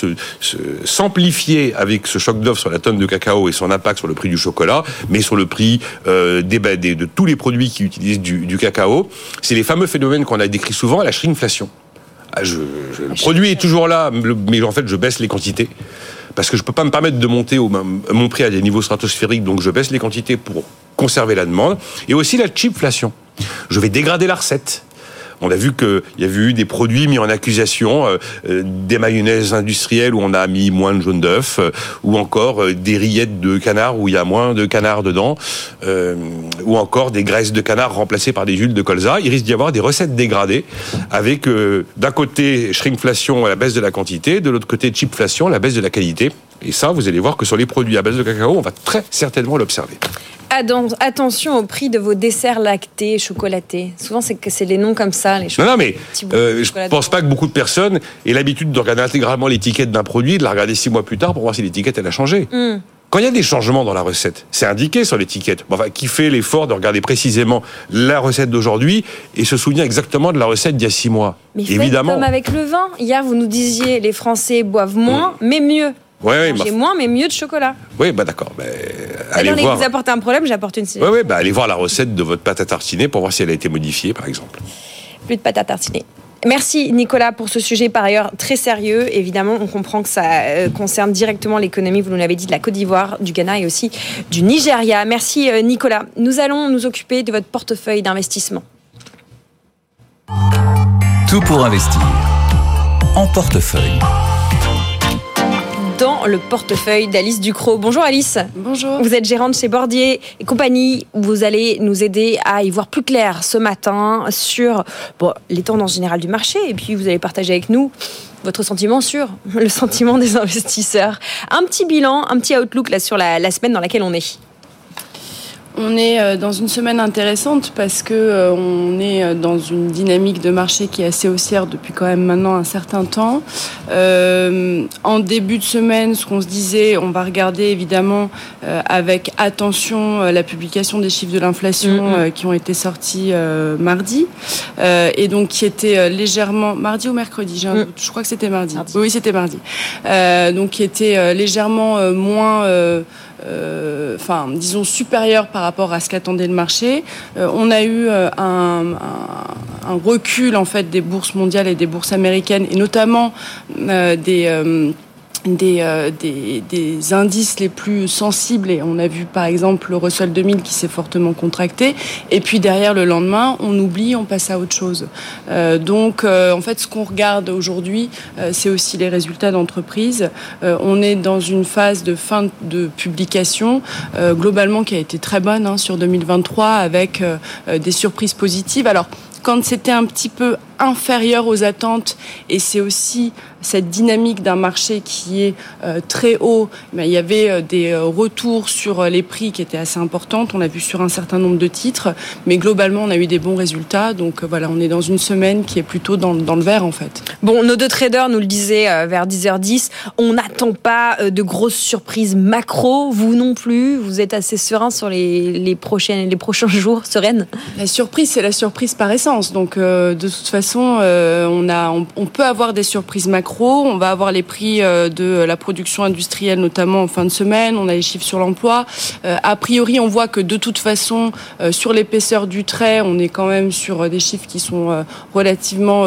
s'amplifier se, avec ce choc d'offres sur la tonne de cacao et son impact sur le prix du chocolat, mais sur le prix euh, des, de tous les produits qui utilisent du, cacao. C'est les fameux phénomènes qu'on a décrits souvent, la shrinkflation. Ah, le produit est toujours là, mais en fait, je baisse les quantités parce que je peux pas me permettre de monter au, mon prix à des niveaux stratosphériques, donc je baisse les quantités pour conserver la demande. Et aussi la cheapflation. Je vais dégrader la recette. On a vu qu'il y avait eu des produits mis en accusation, euh, euh, des mayonnaises industrielles où on a mis moins de jaune d'œuf, euh, ou encore des rillettes de canard où il y a moins de canard dedans, ou encore des graisses de canard remplacées par des huiles de colza. Il risque d'y avoir des recettes dégradées avec d'un côté shrinkflation, la baisse de la quantité, de l'autre côté cheapflation, la baisse de la qualité. Et ça, vous allez voir que sur les produits à base de cacao, on va très certainement l'observer. Attention au prix de vos desserts lactés, chocolatés. Souvent, c'est que c'est les noms comme ça, les Non, non, mais euh, je pense pas que beaucoup de personnes aient l'habitude de regarder intégralement l'étiquette d'un produit, de la regarder six mois plus tard pour voir si l'étiquette elle a changé. Mm. Quand il y a des changements dans la recette, c'est indiqué sur l'étiquette. Enfin, qui fait l'effort de regarder précisément la recette d'aujourd'hui et se souvient exactement de la recette d'il y a six mois? Mais Évidemment. comme avec le vin. Hier, vous nous disiez les Français boivent moins, mais mieux. Ouais, Mangez bah, moins, mais mieux de chocolat. oui, bah d'accord. Bah, allez là, voir. vous apportez un problème, j'apporte une Ouais, ouais, bah, allez voir la recette de votre pâte à tartiner pour voir si elle a été modifiée, par exemple. plus de pâte à tartiner. Merci Nicolas pour ce sujet par ailleurs très sérieux. Évidemment, on comprend que ça euh, concerne directement l'économie, vous nous l'avez dit, de la Côte d'Ivoire, du Ghana et aussi du Nigeria. Merci euh, Nicolas. Nous allons nous occuper de votre portefeuille d'investissement. Tout pour investir. En portefeuille. Dans le portefeuille d'Alice Ducrot. Bonjour Alice. Bonjour. Vous êtes gérante chez Bordier et compagnie. Vous allez nous aider à y voir plus clair ce matin sur bon, les tendances générales du marché et puis vous allez partager avec nous votre sentiment sur le sentiment des investisseurs. Un petit bilan, un petit outlook là sur la, la semaine dans laquelle on est. On est euh, dans une semaine intéressante parce que euh, on est euh, dans une dynamique de marché qui est assez haussière depuis quand même maintenant un certain temps. Euh, en début de semaine, ce qu'on se disait, on va regarder évidemment euh, avec attention la publication des chiffres de l'inflation Mhm. euh, qui ont été sortis mardi et donc qui étaient légèrement mardi ou mercredi, j'ai un Mhm. doute. Je crois que c'était mardi. Mardi. Oui, c'était mardi. Donc qui était légèrement moins euh, enfin, disons supérieur par rapport à ce qu'attendait le marché. Euh, on a eu euh, un, recul en fait des bourses mondiales et des bourses américaines et notamment des des, euh, des, des indices les plus sensibles. Et on a vu par exemple le Russell 2000 qui s'est fortement contracté. Et puis derrière le lendemain on oublie on passe à autre chose. Euh, donc euh, en fait ce qu'on regarde aujourd'hui euh, c'est aussi les résultats d'entreprise. Euh, on est dans une phase de fin de publication euh, globalement qui a été très bonne hein, sur 2023 avec des surprises positives. Alors quand c'était un petit peu inférieur aux attentes et c'est aussi cette dynamique d'un marché qui est euh, très haut, mais il y avait euh, des euh, retours sur les prix qui étaient assez importantes. On l'a vu sur un certain nombre de titres, mais globalement on a eu des bons résultats. Donc voilà, on est dans une semaine qui est plutôt dans, dans le vert en fait. Bon, nos deux traders nous le disaient vers 10h10. On n'attend pas de grosses surprises macro. Vous non plus. Vous êtes assez serein sur les, les, prochaines, les prochains jours, sereine La surprise, c'est la surprise par essence. Donc, euh, de toute façon, euh, on, a, on, peut avoir des surprises macro. On va avoir les prix euh, de la production industrielle, notamment en fin de semaine. On a les chiffres sur l'emploi. Euh, a priori, on voit que de toute façon, sur l'épaisseur du trait, on est quand même sur des chiffres qui sont relativement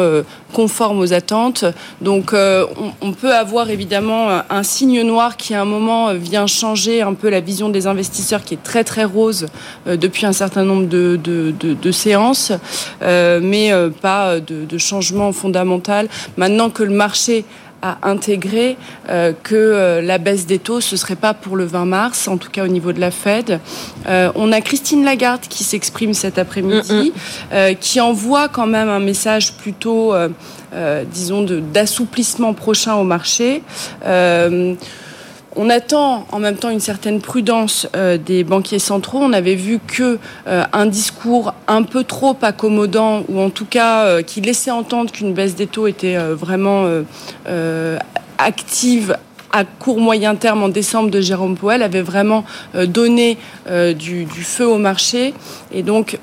conformes aux attentes. Donc, on, peut avoir évidemment un signe noir qui, à un moment, vient changer un peu la vision des investisseurs, qui est très très rose depuis un certain nombre de, de, de, de séances. Euh, mais euh, pas de, changement fondamental. Maintenant que le marché a intégré euh, que la baisse des taux, ce serait pas pour le 20 mars, en tout cas au niveau de la Fed. on a Christine Lagarde qui s'exprime cet après-midi, qui envoie quand même un message plutôt, disons, d'assouplissement prochain au marché. On attend en même temps une certaine prudence euh, des banquiers centraux. On avait vu que euh, un discours un peu trop accommodant, ou en tout cas euh, qui laissait entendre qu'une baisse des taux était vraiment active à court moyen terme en décembre de Jérôme Powell avait vraiment donné du, du, feu au marché. Et donc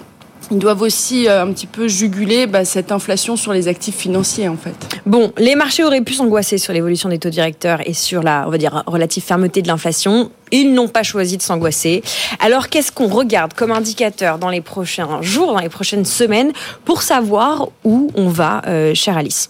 ils doivent aussi euh, un petit peu juguler bah, cette inflation sur les actifs financiers en fait. Bon, les marchés auraient pu s'angoisser sur l'évolution des taux directeurs et sur la, on va dire, relative fermeté de l'inflation. Ils n'ont pas choisi de s'angoisser. Alors qu'est-ce qu'on regarde comme indicateur dans les prochains jours, dans les prochaines semaines, pour savoir où on va, euh, chère Alice?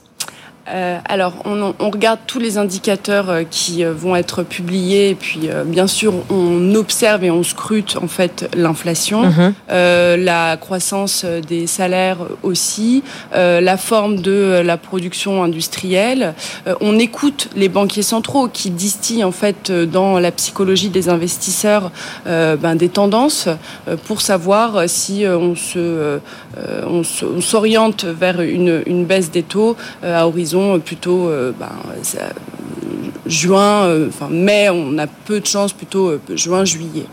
Euh, alors, on, on, regarde tous les indicateurs euh, qui euh, vont être publiés, et puis bien sûr, on observe et on scrute en fait l'inflation, mhm. la croissance des salaires aussi, la forme de la production industrielle. on écoute les banquiers centraux qui distillent en fait dans la psychologie des investisseurs ben, des tendances pour savoir si on se on s'oriente vers une, une, baisse des taux à horizon euh, plutôt euh, ben, juin, euh, enfin mai, on a peu de chance plutôt juin, juillet.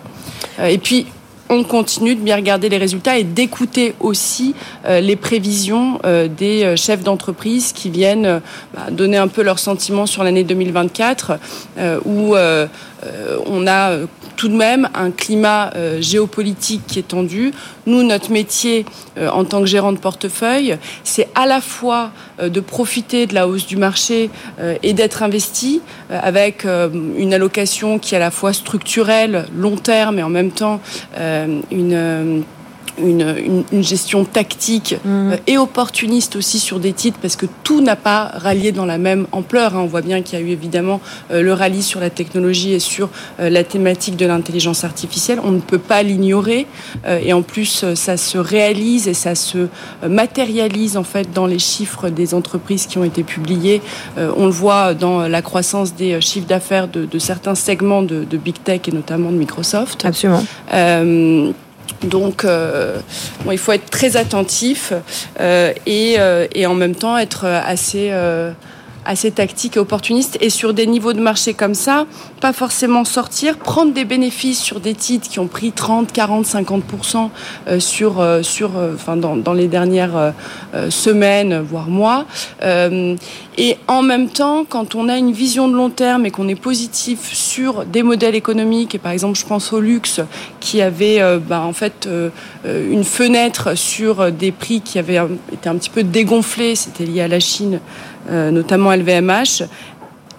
et puis on continue de bien regarder les résultats et d'écouter aussi les prévisions des chefs d'entreprise qui viennent bah, donner un peu leurs sentiments sur l'année 2024, où on a tout de même un climat euh, géopolitique qui est tendu. Nous, notre métier euh, en tant que gérant de portefeuille, c'est à la fois euh, de profiter de la hausse du marché et d'être investi avec une allocation qui est à la fois structurelle, long terme et en même temps une une, gestion tactique mmh. euh, et opportuniste aussi sur des titres parce que tout n'a pas rallié dans la même ampleur. Hein. On voit bien qu'il y a eu évidemment euh, le rallye sur la technologie et sur euh, la thématique de l'intelligence artificielle. On ne peut pas l'ignorer et en plus ça se réalise et ça se matérialise en fait dans les chiffres des entreprises qui ont été publiés. On le voit dans la croissance des chiffres d'affaires de, certains segments de, big tech et notamment de Microsoft. Absolument. Donc, euh, bon, il faut être très attentif euh, et, euh, et, en même temps être assez assez tactique et opportuniste. Et sur des niveaux de marché comme ça, pas forcément sortir, prendre des bénéfices sur des titres qui ont pris 30, 40, 50% sur, sur, enfin, dans, dans les dernières semaines, voire mois. Et en même temps, quand on a une vision de long terme et qu'on est positif sur des modèles économiques, et par exemple, je pense au luxe, qui avait bah, en fait une fenêtre sur des prix qui avaient été un petit peu dégonflés, c'était lié à la Chine euh, notamment LVMH,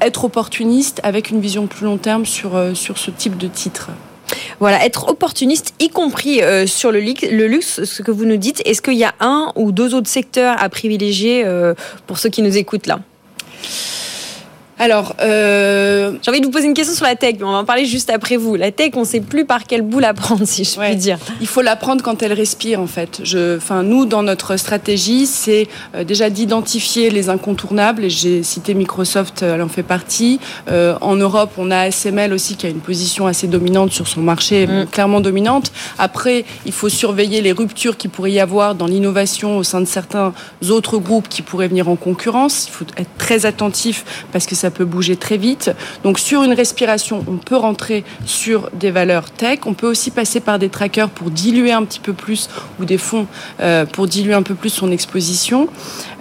être opportuniste avec une vision plus long terme sur, euh, sur ce type de titre. Voilà, être opportuniste, y compris euh, sur le, luxe, ce que vous nous dites. Est-ce qu'il y a un ou deux autres secteurs à privilégier pour ceux qui nous écoutent là? Alors, euh... j'ai envie de vous poser une question sur la tech, mais on va en parler juste après vous. La tech, on ne sait plus par quel bout la prendre, si je puis dire. Il faut la prendre quand elle respire, en fait. Je, enfin, nous, dans notre stratégie, c'est euh, déjà d'identifier les incontournables. Et j'ai cité Microsoft, elle en fait partie. Euh, en Europe, on a ASML aussi qui a une position assez dominante sur son marché, mm. clairement dominante. Après, il faut surveiller les ruptures qui pourrait y avoir dans l'innovation au sein de certains autres groupes qui pourraient venir en concurrence. Il faut être très attentif parce que ça ça peut bouger très vite. Donc sur une respiration, on peut rentrer sur des valeurs tech. On peut aussi passer par des trackers pour diluer un petit peu plus ou des fonds euh, pour diluer un peu plus son exposition.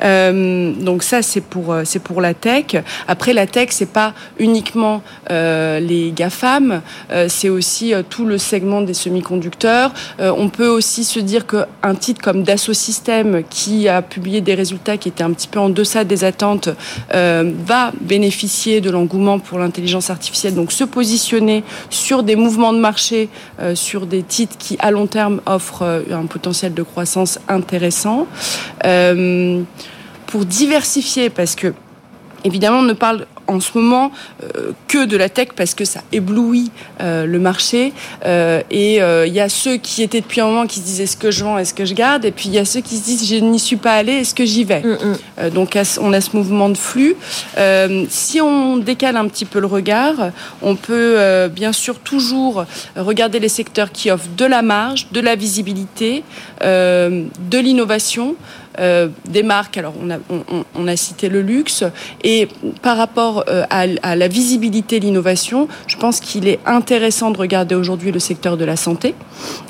Euh, donc ça, c'est pour euh, c'est pour la tech. Après, la tech, c'est pas uniquement les GAFAM, c'est aussi tout le segment des semi-conducteurs. on peut aussi se dire qu'un titre comme Dassault Systèmes, qui a publié des résultats qui étaient un petit peu en deçà des attentes, va bénéficier de l'engouement pour l'intelligence artificielle. Donc se positionner sur des mouvements de marché, sur des titres qui à long terme offrent un potentiel de croissance intéressant. Euh, pour diversifier, parce que évidemment on ne parle en ce moment euh, que de la tech parce que ça éblouit euh, le marché. Euh, et il y a ceux qui étaient depuis un moment qui se disent est-ce que je vends, est-ce que je garde? Et puis il y a ceux qui se disent je n'y suis pas allé, est-ce que j'y vais? Mm, mm. Donc on a ce mouvement de flux. si on décale un petit peu le regard, on peut bien sûr toujours regarder les secteurs qui offrent de la marge, de la visibilité, de l'innovation. Euh, des marques. Alors, on a, on, a, cité le luxe. Et par rapport euh, à, la visibilité, l'innovation, je pense qu'il est intéressant de regarder aujourd'hui le secteur de la santé.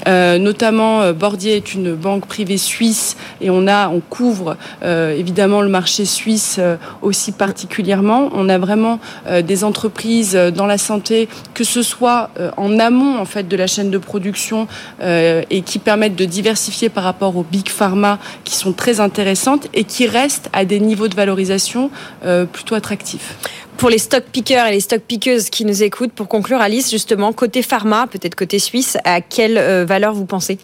Euh, notamment, Bordier est une banque privée suisse et on a, on couvre évidemment le marché suisse aussi particulièrement. On a vraiment des entreprises dans la santé, que ce soit en amont en fait de la chaîne de production et qui permettent de diversifier par rapport aux big pharma qui sont très intéressantes et qui restent à des niveaux de valorisation euh, plutôt attractifs. Pour les stock pickers et les stock pickeuses qui nous écoutent, pour conclure, Alice, justement, côté pharma, peut-être côté suisse, à quelle euh, valeur vous pensez?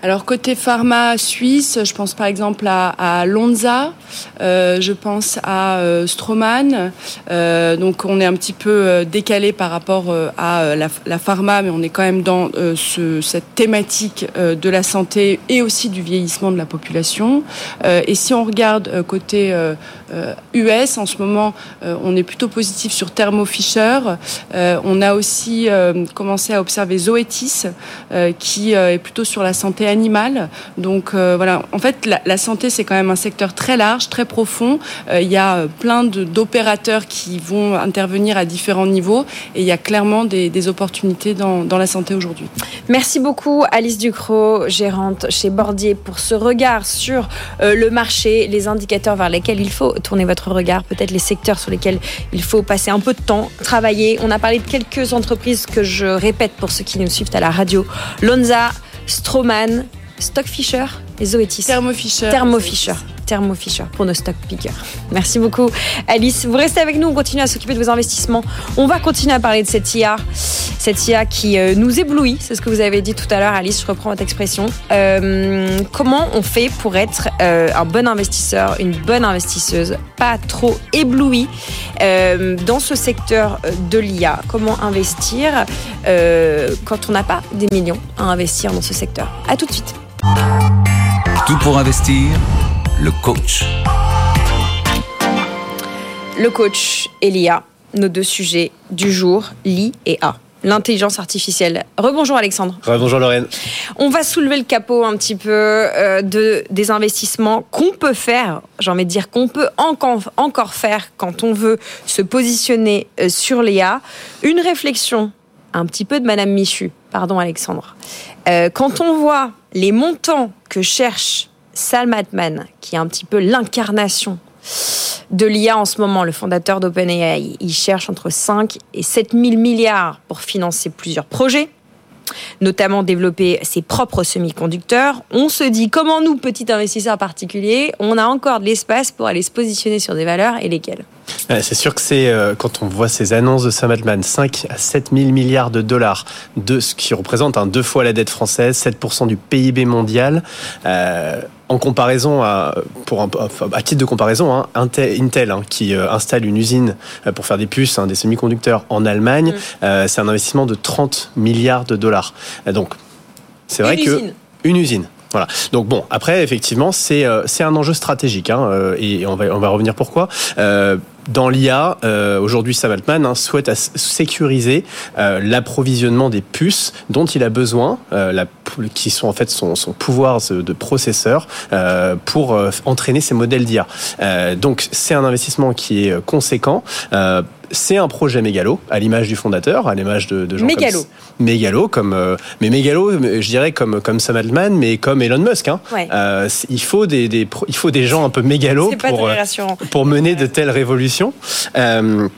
Alors côté pharma suisse, je pense par exemple à, Lonza, euh, je pense à euh, Stroman. Euh, donc on est un petit peu décalé par rapport à la, pharma, mais on est quand même dans cette thématique de la santé et aussi du vieillissement de la population. et si on regarde côté US, en ce moment, on est plutôt positif sur Thermo Fisher. on a aussi commencé à observer Zoetis, qui est plutôt sur la santé animal. Donc euh, voilà, en fait, la, santé, c'est quand même un secteur très large, très profond. Euh, il y a euh, plein d'opérateurs qui vont intervenir à différents niveaux et il y a clairement des, opportunités dans, dans, la santé aujourd'hui. Merci beaucoup Alice Ducrot, gérante chez Bordier, pour ce regard sur le marché, les indicateurs vers lesquels il faut tourner votre regard, peut-être les secteurs sur lesquels il faut passer un peu de temps, travailler. On a parlé de quelques entreprises que je répète pour ceux qui nous suivent à la radio. Lonza, Stroman, Stockfisher et Zoetis. Thermo Fisher. Thermo Fisher. Pour nos stock pickers. Merci beaucoup Alice. Vous restez avec nous, on continue à s'occuper de vos investissements. On va continuer à parler de cette IA, cette IA qui euh, nous éblouit, c'est ce que vous avez dit tout à l'heure Alice, je reprends votre expression. Euh, comment on fait pour être euh, un bon investisseur, une bonne investisseuse, pas trop ébloui dans ce secteur de l'IA Comment investir quand on n'a pas des millions à investir dans ce secteur? À tout de suite. Tout pour investir le coach. Le coach et l'IA, nos deux sujets du jour, l'I et A l'intelligence artificielle. Rebonjour Alexandre. Rebonjour Lorraine. On va soulever le capot un petit peu euh, de, des investissements qu'on peut faire, j'ai envie de dire qu'on peut encore, encore faire quand on veut se positionner euh, sur l'IA. Une réflexion un petit peu de Madame Michu, pardon Alexandre. Euh, quand on voit les montants que cherche Sal Altman, qui est un petit peu l'incarnation de l'IA en ce moment, le fondateur d'OpenAI, il cherche entre 5 et 7 000 milliards pour financer plusieurs projets notamment développer ses propres semi-conducteurs. On se dit comment nous, petits investisseurs particuliers, on a encore de l'espace pour aller se positionner sur des valeurs et lesquelles? C'est sûr que c'est euh, quand on voit ces annonces de Sam Altman, 5 à 7 000 milliards de dollars, de ce qui représente deux fois la dette française, 7% du PIB mondial. Euh, en comparaison à, pour un, à titre de comparaison, hein, Intel, hein, qui euh, installe une usine pour faire des puces, hein, des semi-conducteurs en Allemagne, c'est un investissement de 30 milliards de dollars. donc, c'est vrai que une usine. Voilà. Donc bon, après effectivement, c'est c'est un enjeu stratégique hein, et on va on va revenir pourquoi. Euh, dans l'IA, euh, aujourd'hui Sam Altman hein, souhaite sécuriser euh, l'approvisionnement des puces dont il a besoin, euh, la, qui sont en fait son, son pouvoir de processeur pour entraîner ces modèles d'IA. donc c'est un investissement qui est conséquent c'est un projet mégalo, à l'image du fondateur, à l'image de, de gens mégalo. comme mégalo, comme euh, mais mégalo, je dirais comme comme Sam Altman, mais comme Elon Musk. Hein. Euh, il faut des, des, il faut des gens un peu mégalos pour euh, pour mener de telles révolutions. Euh,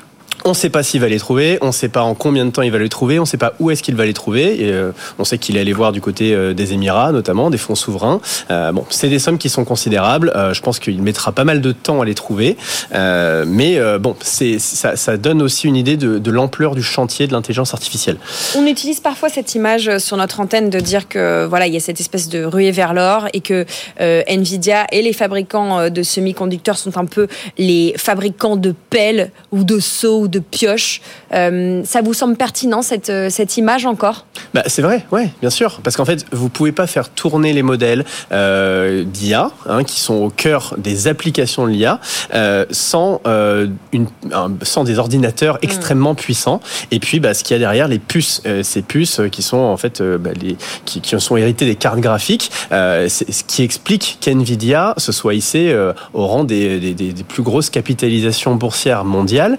on ne sait pas s'il va les trouver, on ne sait pas en combien de temps il va les trouver, on ne sait pas où est-ce qu'il va les trouver. Et, euh, on sait qu'il est allé voir du côté euh, des Émirats, notamment, des fonds souverains. Euh, bon, c'est des sommes qui sont considérables. je pense qu'il mettra pas mal de temps à les trouver. mais bon, ça, donne aussi une idée de, l'ampleur du chantier de l'intelligence artificielle. On utilise parfois cette image sur notre antenne de dire que voilà, il y a cette espèce de ruée vers l'or et que Nvidia et les fabricants de semi-conducteurs sont un peu les fabricants de pelles ou de seaux de pioche. Euh, ça vous semble pertinent cette, euh, cette image encore? Bah, C'est vrai, oui, bien sûr. Parce qu'en fait, vous pouvez pas faire tourner les modèles euh, d'IA, hein, qui sont au cœur des applications de l'IA, sans, une, sans des ordinateurs mm. extrêmement puissants. Et puis, bah, ce qu'il y a derrière, les puces, ces puces qui sont en fait bah, les, qui, qui, sont héritées des cartes graphiques, ce qui explique qu'NVIDIA se soit hissé au rang des, des, des, plus grosses capitalisations boursières mondiales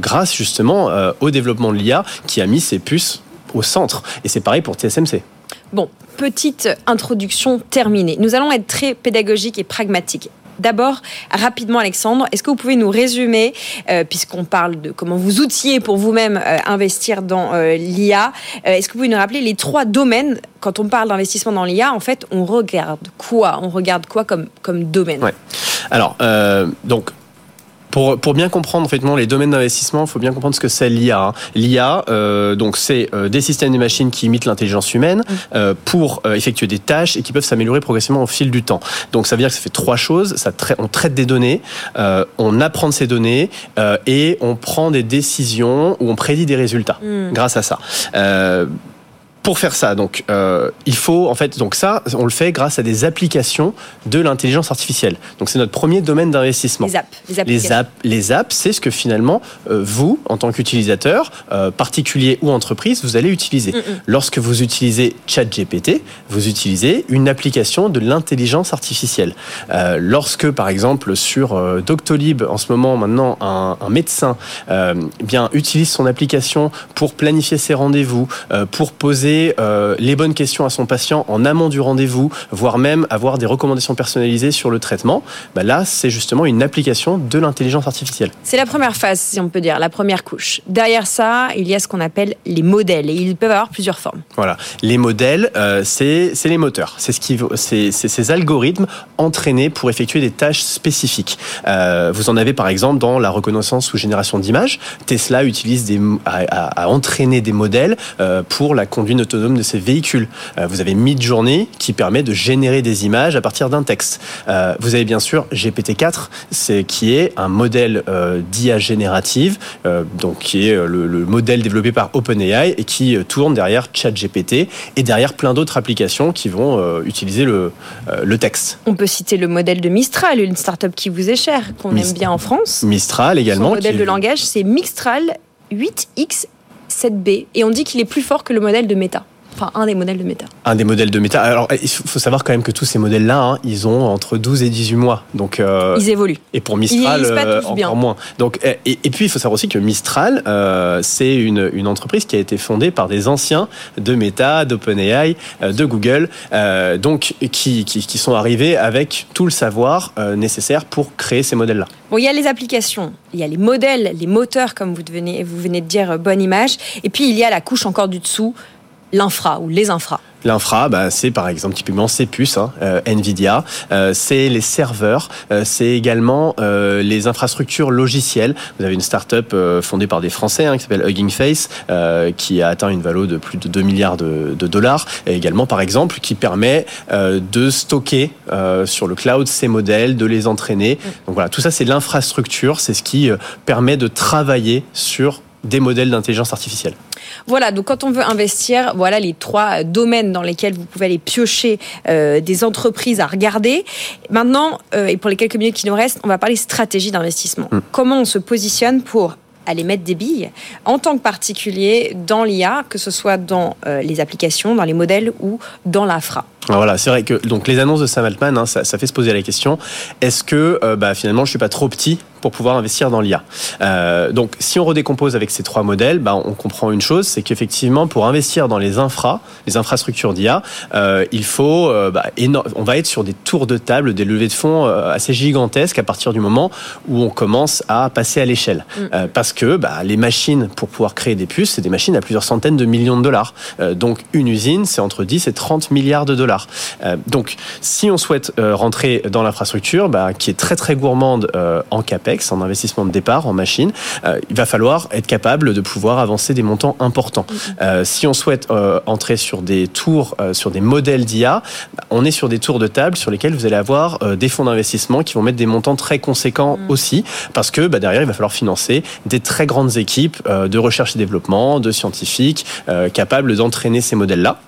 grâce justement euh, au développement de l'IA qui a mis ses puces au centre. Et c'est pareil pour TSMC. Bon, petite introduction terminée. Nous allons être très pédagogiques et pragmatiques. D'abord, rapidement, Alexandre, est-ce que vous pouvez nous résumer, euh, puisqu'on parle de comment vous outiller pour vous-même euh, investir dans l'IA, est-ce que vous pouvez nous rappeler les trois domaines? Quand on parle d'investissement dans l'IA, en fait, on regarde quoi? On regarde quoi comme, comme domaine? Ouais. Alors, donc, pour, pour bien comprendre en fait, les domaines d'investissement, il faut bien comprendre ce que c'est l'IA. Hein. L'IA, euh, donc c'est euh, des systèmes de machines qui imitent l'intelligence humaine mmh. euh, pour euh, effectuer des tâches et qui peuvent s'améliorer progressivement au fil du temps. Donc ça veut dire que ça fait trois choses. Ça on traite des données, euh, on apprend de ces données et on prend des décisions ou on prédit des résultats mmh. grâce à ça pour faire ça, donc, euh, il faut en fait, donc ça, on le fait grâce à des applications de l'intelligence artificielle. Donc, c'est notre premier domaine d'investissement. Les apps, les, les apps, les apps, c'est ce que finalement euh, vous, en tant qu'utilisateur, euh, particulier ou entreprise, vous allez utiliser. Mm, mm. Lorsque vous utilisez ChatGPT, vous utilisez une application de l'intelligence artificielle. Lorsque, par exemple, sur Doctolib, en ce moment, maintenant, un, un médecin, euh, bien utilise son application pour planifier ses rendez-vous, pour poser euh, les bonnes questions à son patient en amont du rendez-vous, voire même avoir des recommandations personnalisées sur le traitement, bah là, c'est justement une application de l'intelligence artificielle. C'est la première phase, si on peut dire, la première couche. Derrière ça, il y a ce qu'on appelle les modèles, et ils peuvent avoir plusieurs formes. Voilà, les modèles, euh, c'est les moteurs, c'est ce qui, c'est ces algorithmes entraînés pour effectuer des tâches spécifiques. Euh, vous en avez par exemple dans la reconnaissance ou génération d'images. Tesla utilise des, à, entraîner des modèles pour la conduite autonome de ces véhicules. Euh, vous avez Midjourney qui permet de générer des images à partir d'un texte. Euh, vous avez bien sûr GPT-4, c'est qui est un modèle euh, d'IA générative, donc qui est le, modèle développé par OpenAI et qui tourne derrière ChatGPT et derrière plein d'autres applications qui vont utiliser le, le texte. On peut citer le modèle de Mistral, une startup qui vous est chère, qu'on aime bien en France. Mistral également. Le modèle de langage, c'est Mistral 8X 7B et on dit qu'il est plus fort que le modèle de Meta. Enfin, un des modèles de méta. Un des modèles de méta. Alors, il faut savoir quand même que tous ces modèles-là, hein, ils ont entre 12 et 18 mois. Donc, euh, ils évoluent. Et pour Mistral, euh, encore moins. Donc, et, puis, il faut savoir aussi que Mistral, euh, c'est une, une, entreprise qui a été fondée par des anciens de Meta, d'OpenAI, de Google, donc qui, qui, qui, sont arrivés avec tout le savoir nécessaire pour créer ces modèles-là. Bon, il y a les applications, il y a les modèles, les moteurs, comme vous vous venez de dire, bonne image. Et puis, il y a la couche encore du dessous, l'infra ou les infras L'infra, bah, c'est par exemple typiquement ces puces, hein, euh, Nvidia, euh, c'est les serveurs, euh, c'est également les infrastructures logicielles. Vous avez une start-up fondée par des Français hein, qui s'appelle Hugging Face, qui a atteint une valeur de plus de 2 milliards de, de dollars, et également par exemple qui permet de stocker sur le cloud ces modèles, de les entraîner. Donc voilà, tout ça c'est l'infrastructure, c'est ce qui permet de travailler sur des modèles d'intelligence artificielle. Voilà, donc quand on veut investir, voilà les trois domaines dans lesquels vous pouvez aller piocher euh, des entreprises à regarder. Maintenant, euh, et pour les quelques minutes qui nous restent, on va parler stratégie d'investissement. Mm. Comment on se positionne pour aller mettre des billes en tant que particulier dans l'IA, que ce soit dans euh, les applications, dans les modèles ou dans l'infra? Alors voilà, c'est vrai que donc les annonces de Sam Altman, hein, ça, ça fait se poser la question est-ce que euh, bah, finalement je suis pas trop petit pour pouvoir investir dans l'IA euh, Donc si on redécompose avec ces trois modèles, bah, on comprend une chose, c'est qu'effectivement pour investir dans les infra, les infrastructures d'IA, euh, il faut, euh, bah, on va être sur des tours de table, des levées de fonds assez gigantesques à partir du moment où on commence à passer à l'échelle, Euh, parce que bah, les machines pour pouvoir créer des puces, c'est des machines à plusieurs centaines de millions de dollars. Donc une usine, c'est entre 10 et 30 milliards de dollars. Donc, si on souhaite rentrer dans l'infrastructure, bah, qui est très très gourmande en capex, en investissement de départ, en machine, euh, il va falloir être capable de pouvoir avancer des montants importants. Euh, si on souhaite euh, entrer sur des tours, sur des modèles d'IA, bah, on est sur des tours de table sur lesquels vous allez avoir des fonds d'investissement qui vont mettre des montants très conséquents aussi, parce que bah, derrière il va falloir financer des très grandes équipes de recherche et développement, de scientifiques euh, capables d'entraîner ces modèles-là.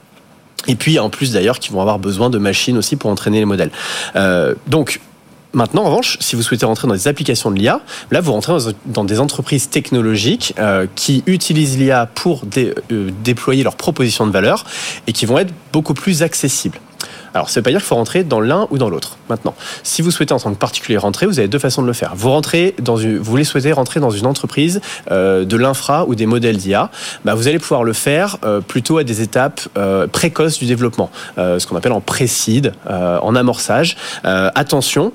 Et puis en plus d'ailleurs qui vont avoir besoin de machines aussi pour entraîner les modèles. Euh, donc Maintenant, en revanche, si vous souhaitez rentrer dans des applications de l'IA, là, vous rentrez dans- des entreprises technologiques euh, qui utilisent l'IA pour euh, déployer leurs propositions de valeur et qui vont être beaucoup plus accessibles. Alors, ça ne veut pas dire qu'il faut rentrer dans l'un ou dans l'autre. Maintenant, si vous souhaitez en tant que particulier rentrer, vous avez deux façons de le faire. Vous rentrez dans une, vous voulez souhaiter rentrer dans une entreprise euh, de l'infra ou des modèles d'IA, bah, vous allez pouvoir le faire euh, plutôt à des étapes euh, précoces du développement, euh, ce qu'on appelle en pré-seed, euh, en amorçage. Attention,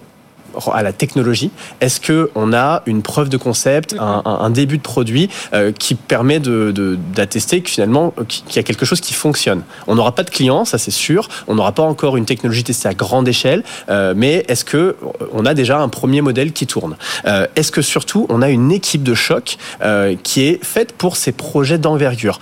à la technologie Est-ce que on a une preuve de concept, un, un- un début de produit euh, qui permet de- de- d'attester que finalement euh, qu'il y a quelque chose qui fonctionne? On n'aura pas de clients, ça c'est sûr. On n'aura pas encore une technologie testée à grande échelle, euh, mais est-ce que on a déjà un premier modèle qui tourne? Euh, Est-ce que surtout on a une équipe de choc qui est faite pour ces projets d'envergure?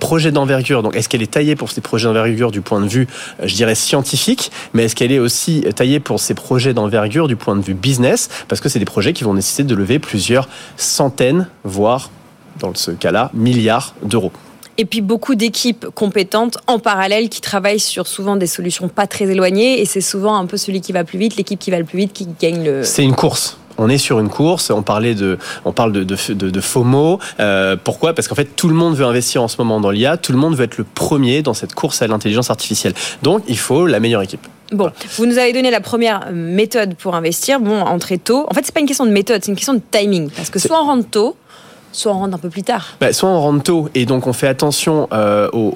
Projets d'envergure. Donc est-ce qu'elle est taillée pour ces projets d'envergure du point de vue, je dirais scientifique, mais est-ce qu'elle est aussi taillée pour ces projets d'envergure du point de vue business Parce que c'est des projets qui vont nécessiter de lever plusieurs centaines, voire dans ce cas-là, milliards d'euros. Et puis beaucoup d'équipes compétentes en parallèle qui travaillent sur souvent des solutions pas très éloignées. Et c'est souvent un peu celui qui va plus vite, l'équipe qui va le plus vite, qui gagne le. C'est une course. On est sur une course. On parlait de, on parle de, de, de, de FOMO. Euh, pourquoi? Parce qu'en fait, tout le monde veut investir en ce moment dans l'IA. Tout le monde veut être le premier dans cette course à l'intelligence artificielle. Donc, il faut la meilleure équipe. Bon, vous nous avez donné la première méthode pour investir. Bon, entrer tôt. En fait, c'est pas une question de méthode, c'est une question de timing. Parce que soit on rentre tôt, soit on rentre un peu plus tard. Bah, soit on rentre tôt et donc on fait attention euh, aux,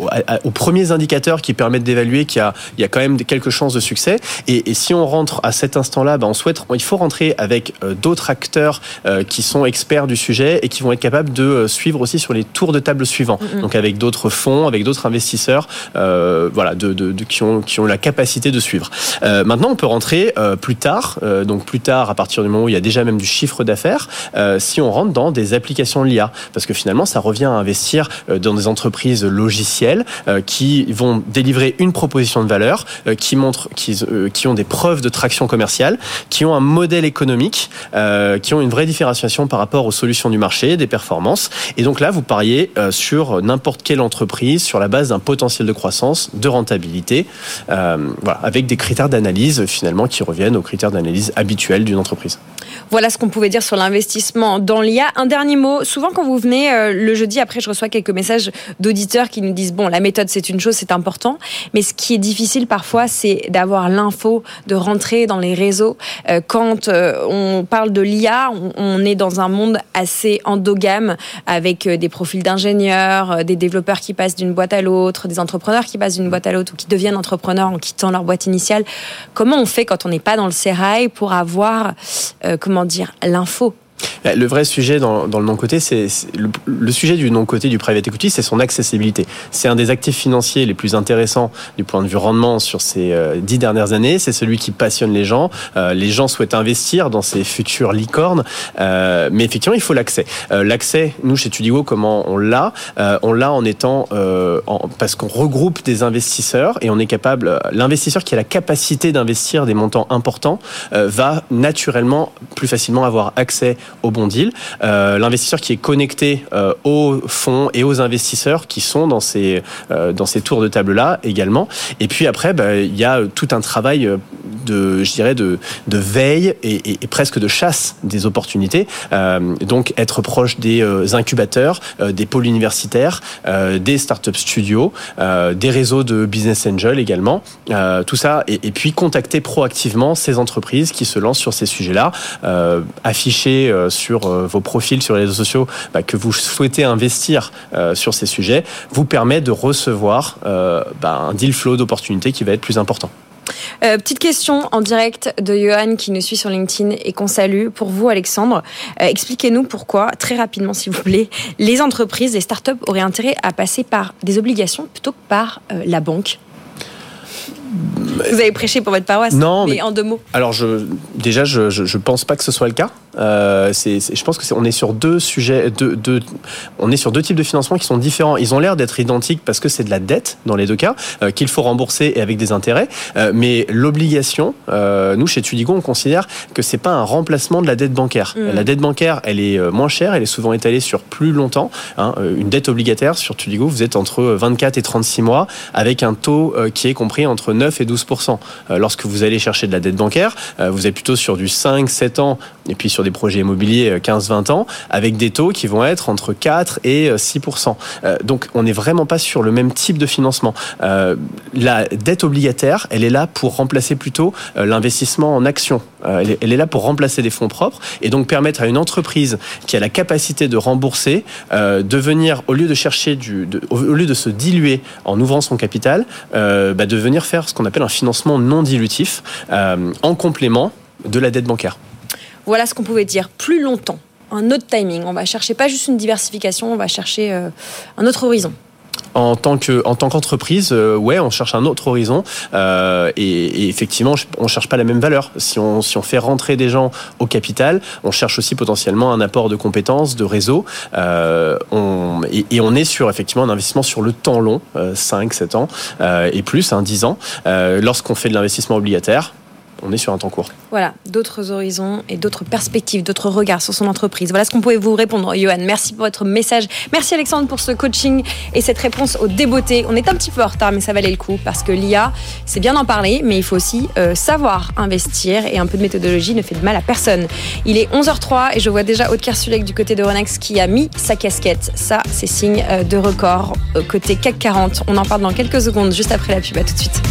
premiers indicateurs qui permettent d'évaluer qu'il y a, il y a quand même quelques chances de succès. Et, et si on rentre à cet instant-là, bah, on souhaite, il faut rentrer avec euh, d'autres acteurs euh, qui sont experts du sujet et qui vont être capables de suivre aussi sur les tours de table suivants. Donc avec d'autres fonds, avec d'autres investisseurs, voilà, de, de- de- qui ont qui ont la capacité de suivre. Maintenant, on peut rentrer plus tard, donc plus tard à partir du moment où il y a déjà même du chiffre d'affaires, si on rentre dans des applications l'IA, parce que finalement, ça revient à investir euh, dans des entreprises logicielles euh, qui vont délivrer une proposition de valeur, euh, qui montrent, ont des preuves de traction commerciale, qui ont un modèle économique, qui ont une vraie différenciation par rapport aux solutions du marché, des performances. Et donc là, vous pariez sur n'importe quelle entreprise sur la base d'un potentiel de croissance, de rentabilité, avec des critères d'analyse finalement qui reviennent aux critères d'analyse habituels d'une entreprise. Voilà ce qu'on pouvait dire sur l'investissement dans l'IA. Un dernier mot. Souvent, quand vous venez euh, le jeudi, après, je reçois quelques messages d'auditeurs qui nous disent bon, la méthode c'est une chose, c'est important, mais ce qui est difficile parfois, c'est d'avoir l'info, de rentrer dans les réseaux. Euh, quand euh, on parle de l'IA, on, est dans un monde assez endogame avec des profils d'ingénieurs, des développeurs qui passent d'une boîte à l'autre, des entrepreneurs qui passent d'une boîte à l'autre ou qui deviennent entrepreneurs en quittant leur boîte initiale. Comment on fait quand on n'est pas dans le sérail pour avoir, comment dire, l'info? Le vrai sujet dans, le non-côté, c'est le, sujet du non-côté du private equity, c'est son accessibilité. C'est un des actifs financiers les plus intéressants du point de vue rendement sur ces euh, dix dernières années. C'est celui qui passionne les gens. Euh, les gens souhaitent investir dans ces futures licornes, Euh, mais effectivement, il faut l'accès. L'accès, nous chez Tudigo, comment on l'a? On l'a en étant parce qu'on regroupe des investisseurs et on est capable. L'investisseur qui a la capacité d'investir des montants importants va naturellement plus facilement avoir accès au bon deal, l'investisseur qui est connecté aux fonds et aux investisseurs qui sont dans ces, dans ces tours de table-là également. Et puis après, bah, il y a tout un travail de, je dirais, de, de veille et, presque de chasse des opportunités. donc être proche des incubateurs, des pôles universitaires, des startup studios, des réseaux de business angel également. tout ça, et, et puis contacter proactivement ces entreprises qui se lancent sur ces sujets-là, euh, afficher euh, sur euh, vos profils sur les réseaux sociaux bah, que vous souhaitez investir sur ces sujets, vous permet de recevoir bah, un deal flow d'opportunités qui va être plus important. petite question en direct de Johan qui nous suit sur LinkedIn et qu'on salue. Pour vous, Alexandre, expliquez-nous pourquoi, très rapidement s'il vous plaît, les entreprises, les startups auraient intérêt à passer par des obligations plutôt que par la banque? Vous avez prêché pour votre paroisse, non, mais, en deux mots. Alors, je, déjà, je ne pense pas que ce soit le cas. Euh, c'est, je pense que est, on est sur deux sujets, deux, deux, on est sur deux types de financement qui sont différents. Ils ont l'air d'être identiques parce que c'est de la dette dans les deux cas euh, qu'il faut rembourser et avec des intérêts. Euh, mais l'obligation, nous chez Tudigo, on considère que c'est pas un remplacement de la dette bancaire. Mm. La dette bancaire, elle est moins chère, elle est souvent étalée sur plus longtemps. Hein. Une dette obligataire sur Tudigo, vous êtes entre 24 et 36 mois avec un taux qui est compris entre 9 et 12 Lorsque vous allez chercher de la dette bancaire, vous êtes plutôt sur du 5, 7 ans et puis sur des projets immobiliers 15-20 euh, ans, avec des taux qui vont être entre 4 et 6%. Euh, euh, donc on n'est vraiment pas sur le même type de financement. la dette obligataire, elle est là pour remplacer plutôt l'investissement en actions. Elle est là pour remplacer des fonds propres et donc permettre à une entreprise qui a la capacité de rembourser, de venir, au lieu de chercher au lieu de se diluer en ouvrant son capital, bah, de venir faire ce qu'on appelle un financement non dilutif en complément de la dette bancaire. Voilà ce qu'on pouvait dire plus longtemps. Un autre timing. On va chercher pas juste une diversification, on va chercher euh, un autre horizon en tant que en tant qu'entreprise, euh, ouais, on cherche un autre horizon euh, et, effectivement, on cherche pas la même valeur. Si on fait rentrer des gens au capital, on cherche aussi potentiellement un apport de compétences, de réseau. et, on est sur effectivement un investissement sur le temps long, 5, 7 ans et plus, hein, 10 ans. Lorsqu'on fait de l'investissement obligataire, on est sur un temps court. Voilà, d'autres horizons et d'autres perspectives, d'autres regards sur son entreprise. Voilà ce qu'on pouvait vous répondre, Johan. Merci pour votre message. Merci Alexandre pour ce coaching et cette réponse aux débeautés. On est un petit peu en retard, mais ça valait le coup parce que l'IA, c'est bien d'en parler, mais il faut aussi euh, savoir investir et un peu de méthodologie ne fait de mal à personne. Il est 11h03 et je vois déjà Aude Kersulek du côté de Renex qui a mis sa casquette. Ça, c'est signe euh, de record côté CAC 40. On en parle dans quelques secondes, juste après la pub. À tout de suite.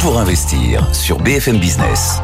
Pour investir sur BFM Business.